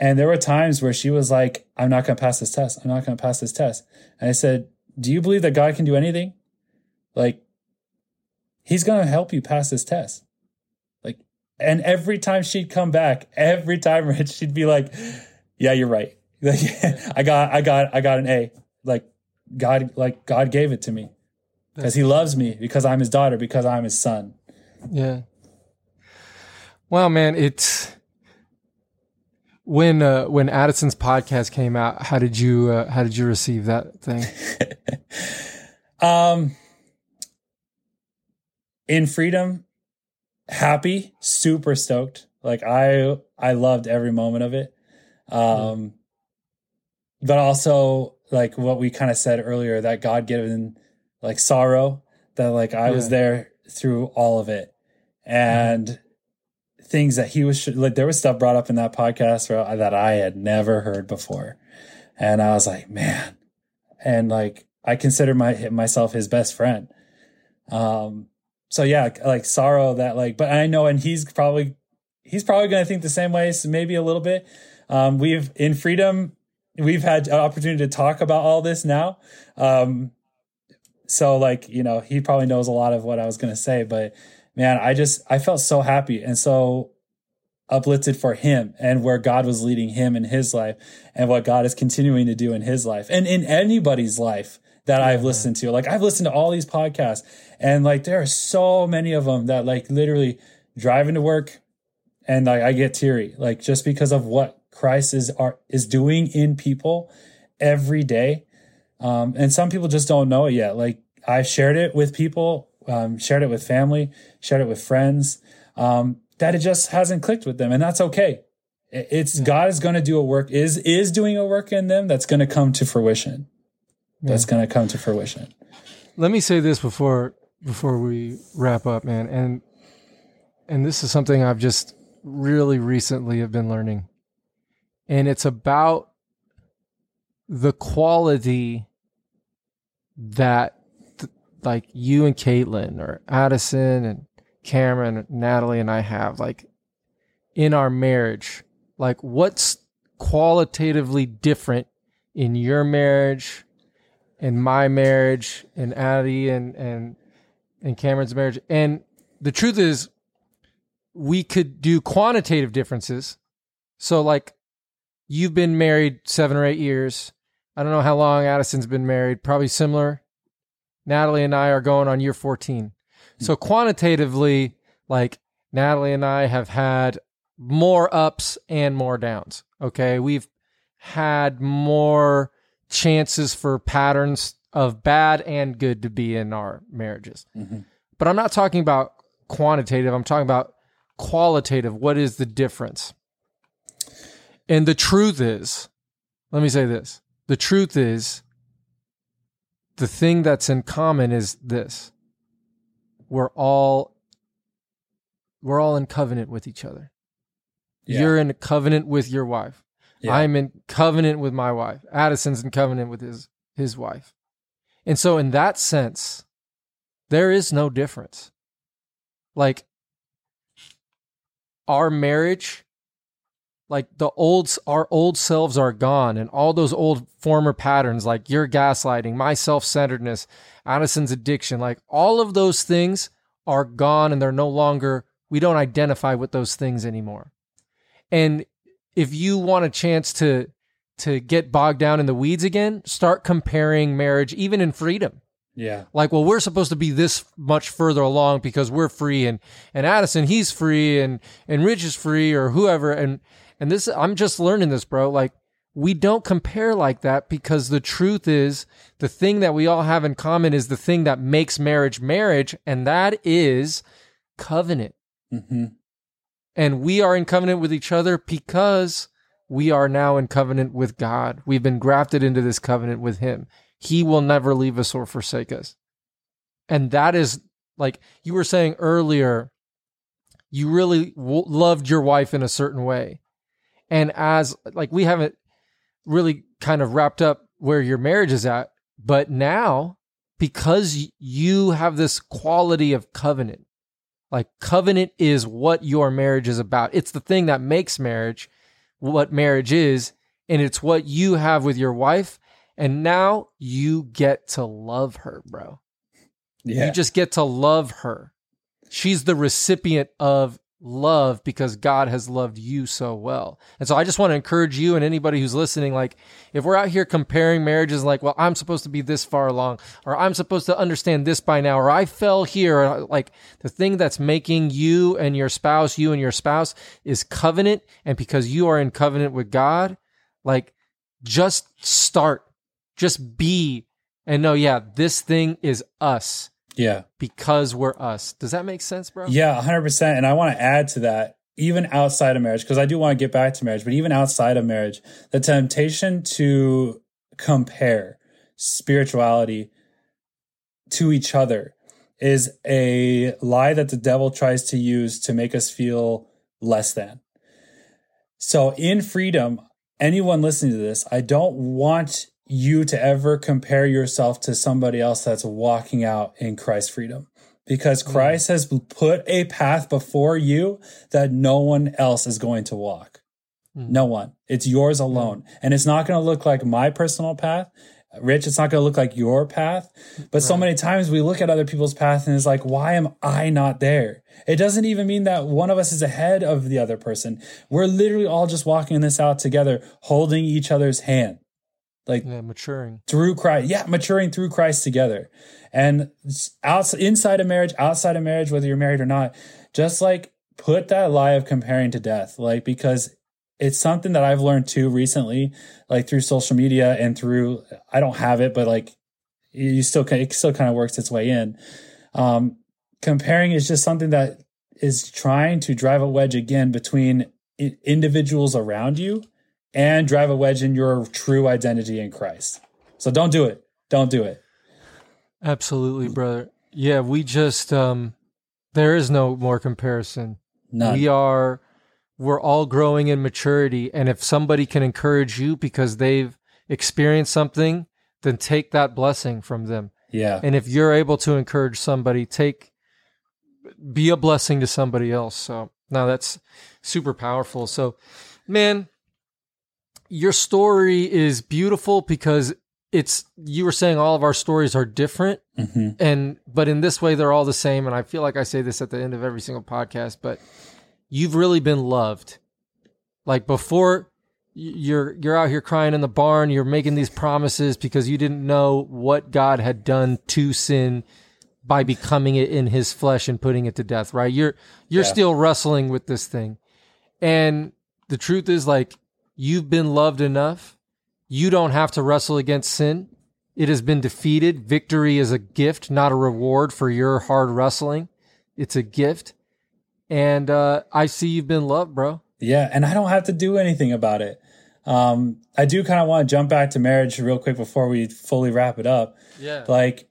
and there were times where she was like, I'm not going to pass this test. I'm not going to pass this test. And I said, Do you believe that God can do anything? Like, he's going to help you pass this test. And every time she'd come back, every time Rich, she'd be like, yeah, you're right. Like, I got, I got, I got an A. Like, God, like, God gave it to me because he loves me, because I'm his daughter, because I'm his son. Yeah. Well, man, it's when uh, when Addison's podcast came out. How did you uh, how did you receive that thing? um, in freedom, happy, super stoked. Like I I loved every moment of it. Um but also like what we kind of said earlier, that God given like sorrow, that like I yeah. was there through all of it. And mm-hmm. things that he was like there was stuff brought up in that podcast that I had never heard before. And I was like, man. And like I consider my myself his best friend. Um so yeah, like sorrow that like, but I know, and he's probably he's probably going to think the same way, so maybe a little bit. Um, we've in freedom, we've had an opportunity to talk about all this now. Um, so like you know, he probably knows a lot of what I was going to say, but man, I just I felt so happy and so uplifted for him and where God was leading him in his life and what God is continuing to do in his life and in anybody's life that I've listened to. Like I've listened to all these podcasts and like there are so many of them that like literally driving to work and like I get teary like just because of what Christ is are is doing in people every day. Um, and some people just don't know it yet. Like I've shared it with people, um, shared it with family, shared it with friends, um, that it just hasn't clicked with them, and that's okay. It's yeah. God is going to do a work is is doing a work in them that's going to come to fruition that's going to come to fruition. Let me say this before before we wrap up, man, and and this is something I've just really recently have been learning, and it's about the quality that th- like you and Caitlin or Addison and Cameron, and Natalie and I have like in our marriage, like what's qualitatively different in your marriage in my marriage and Addie and and and Cameron's marriage. And the truth is, we could do quantitative differences. So like, you've been married seven or eight years. I don't know how long Addison's been married. Probably similar. Natalie and I are going on year fourteen. So quantitatively, like Natalie and I have had more ups and more downs. Okay, we've had more chances for patterns of bad and good to be in our marriages. Mm-hmm. But I'm not talking about quantitative, I'm talking about qualitative. What is the difference? And the truth is, let me say this the truth is, the thing that's in common is this we're all we're all in covenant with each other. Yeah. You're in covenant with your wife. Yeah. I'm in covenant with my wife. Addison's in covenant with his his wife. And so in that sense, there is no difference. Like our marriage like the old our old selves are gone and all those old former patterns like your gaslighting, my self-centeredness, Addison's addiction, like all of those things are gone and they're no longer we don't identify with those things anymore. And if you want a chance to to get bogged down in the weeds again, start comparing marriage even in freedom. Yeah. Like, well, we're supposed to be this much further along because we're free and and Addison he's free and and Rich is free or whoever and and this I'm just learning this, bro. Like we don't compare like that because the truth is the thing that we all have in common is the thing that makes marriage marriage and that is covenant. hmm And we are in covenant with each other because we are now in covenant with God. We've been grafted into this covenant with Him. He will never leave us or forsake us. And that is like you were saying earlier, you really w- loved your wife in a certain way. And as like we haven't really kind of wrapped up where your marriage is at, but now because you have this quality of covenant, like covenant is what your marriage is about. It's the thing that makes marriage what marriage is, and it's what you have with your wife. And now you get to love her, bro. Yeah. You just get to love her. She's the recipient of love because God has loved you so well. And so I just want to encourage you and anybody who's listening like if we're out here comparing marriages like well I'm supposed to be this far along or I'm supposed to understand this by now or I fell here like the thing that's making you and your spouse you and your spouse is covenant. And because you are in covenant with God like just start. Just be. And know yeah this thing is us yeah. because we're us. Does that make sense, bro? Yeah, 100%. And I want to add to that, even outside of marriage, because I do want to get back to marriage, but even outside of marriage, the temptation to compare spirituality to each other is a lie that the devil tries to use to make us feel less than. So in freedom, anyone listening to this, I don't want you to ever compare yourself to somebody else that's walking out in Christ's freedom because mm. Christ has put a path before you that no one else is going to walk. Mm. No one. It's yours mm. alone. And it's not going to look like my personal path. Rich, it's not going to look like your path. But so many times we look at other people's path and it's like, why am I not there? It doesn't even mean that one of us is ahead of the other person. We're literally all just walking this out together, holding each other's hand. Like Yeah, maturing. through Christ. Yeah, maturing through Christ together. And outside, inside of marriage, outside of marriage, whether you're married or not, just like put that lie of comparing to death. Like, because it's something that I've learned too recently, like through social media and through, I don't have it, but like you still, can, it still kind of works its way in. Um, comparing is just something that is trying to drive a wedge again between individuals around you and drive a wedge in your true identity in Christ. So don't do it. Don't do it. Absolutely, brother. Yeah, we just um there is no more comparison. None. We are we're all growing in maturity and if somebody can encourage you because they've experienced something, then take that blessing from them. yeah. And if you're able to encourage somebody, take be a blessing to somebody else. So now that's super powerful. So man, your story is beautiful because it's you were saying all of our stories are different hmm and but in this way they're all the same and I feel like I say this at the end of every single podcast, but you've really been loved. Like before you're you're out here crying in the barn, you're making these promises because you didn't know what God had done to sin by becoming it in his flesh and putting it to death, right? You're you're Yeah. still wrestling with this thing. And the truth is like you've been loved enough. You don't have to wrestle against sin. It has been defeated. Victory is a gift, not a reward for your hard wrestling. It's a gift. And uh, I see you've been loved, bro. Yeah. And I don't have to do anything about it. Um, I do kind of want to jump back to marriage real quick before we fully wrap it up. Yeah. Like,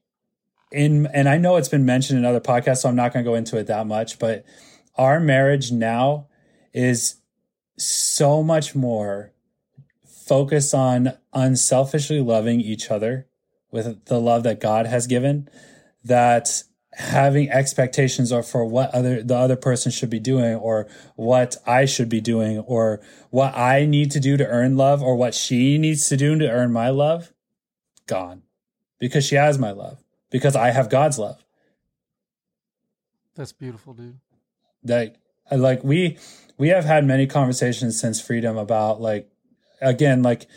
in and I know it's been mentioned in other podcasts, so I'm not going to go into it that much, but our marriage now is so much more focused on unselfishly loving each other with the love that God has given that having expectations or for what other the other person should be doing or what I should be doing or what I need to do to earn love or what she needs to do to earn my love gone. Because she has my love. Because I have God's love. That's beautiful, dude. that like we we have had many conversations since freedom about like again like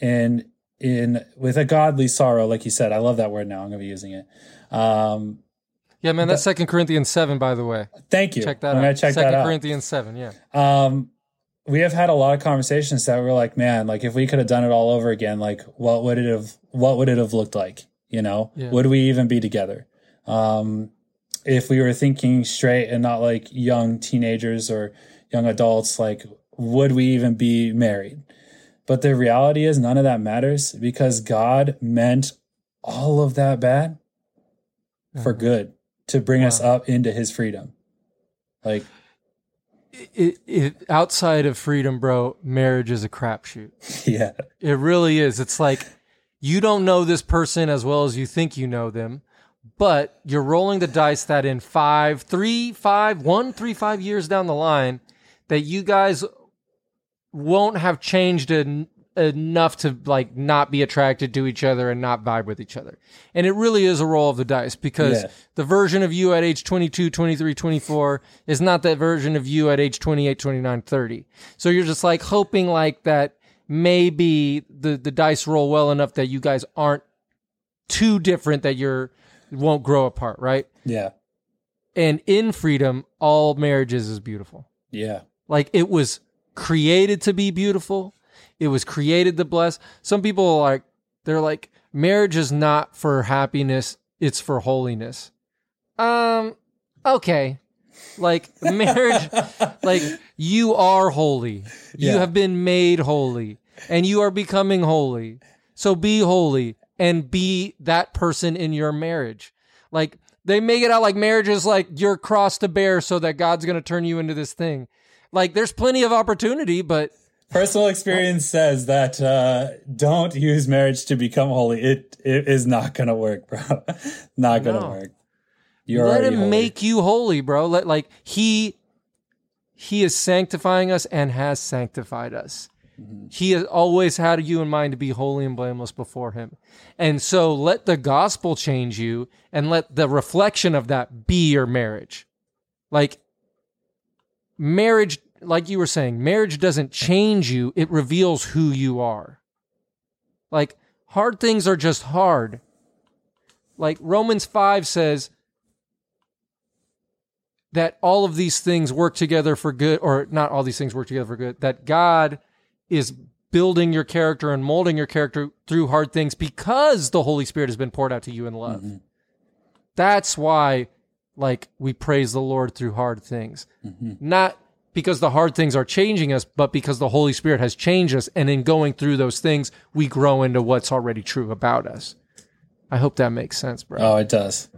in in with a godly sorrow like you said i love that word now i'm gonna be using it um Yeah, man, that's Second Corinthians seven, by the way. thank you Check that i'm out. gonna check Second that out Corinthians seven, yeah. um we have had a lot of conversations that were like man like if we could have done it all over again like what would it have what would it have looked like you know Yeah. would we even be together um if we were thinking straight and not like young teenagers or young adults like would we even be married? But the reality is none of that matters because god meant all of that bad for mm-hmm. good to bring us up into his freedom. Like It, it, outside of freedom, bro, marriage is a crapshoot. yeah. It really is. It's like you don't know this person as well as you think you know them, but you're rolling the dice that in five, three, five, one, three, five years down the line, that you guys won't have changed en- enough to like not be attracted to each other and not vibe with each other. And it really is a roll of the dice because Yeah. the version of you at age 22, 23, 24 is not that version of you at age 28, 29, 30. So you're just like hoping like that maybe the, the dice roll well enough that you guys aren't too different that you're won't grow apart, right? yeah And in freedom, all marriages is beautiful. yeah Like it was created to be beautiful. It was created to bless. Some people are like they're like marriage is not for happiness, it's for holiness. Um okay. Like marriage like you are holy. You Yeah. have been made holy and you are becoming holy. So be holy and be that person in your marriage. Like they make it out like marriage is like your cross to bear so that God's going to turn you into this thing. Like there's plenty of opportunity, but personal experience says that uh don't use marriage to become holy it it is not gonna work bro not gonna No. work you're let him holy. make you holy, bro. Let like he he is sanctifying us and has sanctified us. Mm-hmm. He has always had you in mind to be holy and blameless before him. And so let the gospel change you and let the reflection of that be your marriage. Like marriage, like you were saying, marriage doesn't change you, it reveals who you are. Like hard things are just hard. Like Romans 5 says, that all of these things work together for good, or not all these things work together for good, that God is building your character and molding your character through hard things because the Holy Spirit has been poured out to you in love. Mm-hmm. That's why, like, we praise the Lord through hard things. Not because the hard things are changing us, but because the Holy Spirit has changed us. And in going through those things, we grow into what's already true about us. I hope that makes sense, bro. oh it does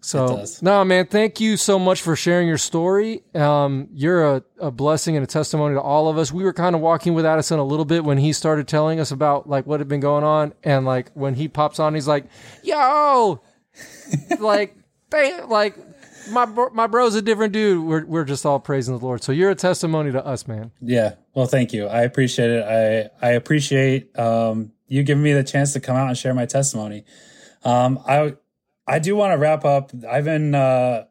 So does. no, man, thank you so much for sharing your story. Um, you're a, a blessing and a testimony to all of us. We were kind of walking with Addison a little bit when he started telling us about like what had been going on, and like when he pops on, he's like, "Yo, like, they, like." My bro- my bro's a different dude. We're we're just all praising the Lord. So you're a testimony to us, man. yeah well thank you i appreciate it i i appreciate um you giving me the chance to come out and share my testimony um i i do want to wrap up i've been uh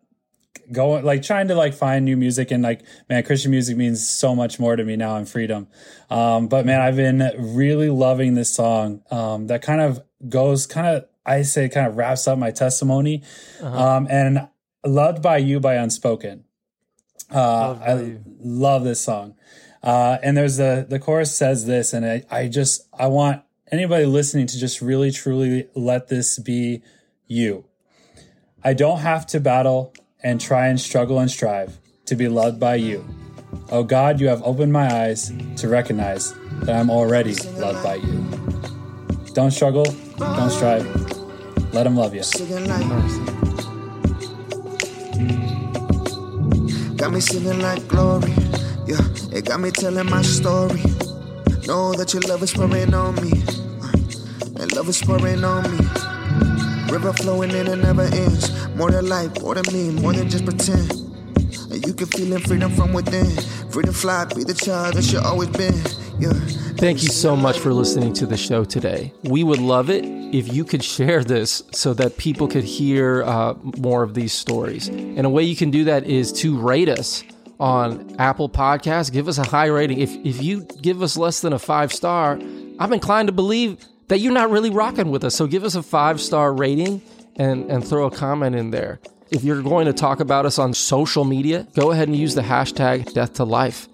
going like trying to like find new music and like man christian music means so much more to me now in freedom um but man i've been really loving this song um that kind of goes kind of i say kind of wraps up my testimony um and loved by you by unspoken uh by i You. love this song uh and there's the the chorus says this and i i just i want anybody listening to just really truly let this be you I don't have to battle and try and struggle and strive to be loved by you. Oh God, you have opened my eyes to recognize that I'm already loved by you. Don't struggle, don't strive. Let him love you. Got me singing like glory. Yeah, it got me telling my story. Know that your love is pouring on me. Uh, And love is pouring on me. River flowing in and never ends. More than life, more than me, more than just pretend. And you can feel freedom from within. Free to fly, be the child that you always been. Thank you so much for listening to the show today. We would love it if you could share this so that people could hear uh, more of these stories. And a way you can do that is to rate us on Apple Podcasts. Give us a high rating. If, if you give us less than a five star, I'm inclined to believe that you're not really rocking with us. So give us a five star rating and, and throw a comment in there. If you're going to talk about us on social media, go ahead and use the hashtag death to life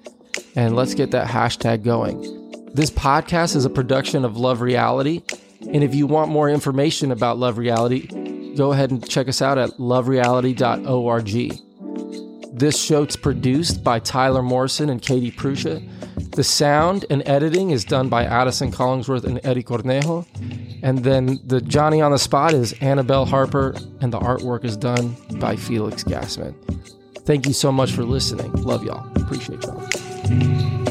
and let's get that hashtag going. This podcast is a production of Love Reality. And if you want more information about Love Reality, go ahead and check us out at lovereality.org. This show's produced by Tyler Morrison and Katie Prusha. The sound and editing is done by Addison Collingsworth and Eddie Cornejo. And then the Johnny on the spot is Annabelle Harper, and the artwork is done by Felix Gassman. Thank you so much for listening. Love y'all. Appreciate y'all. Mm-hmm.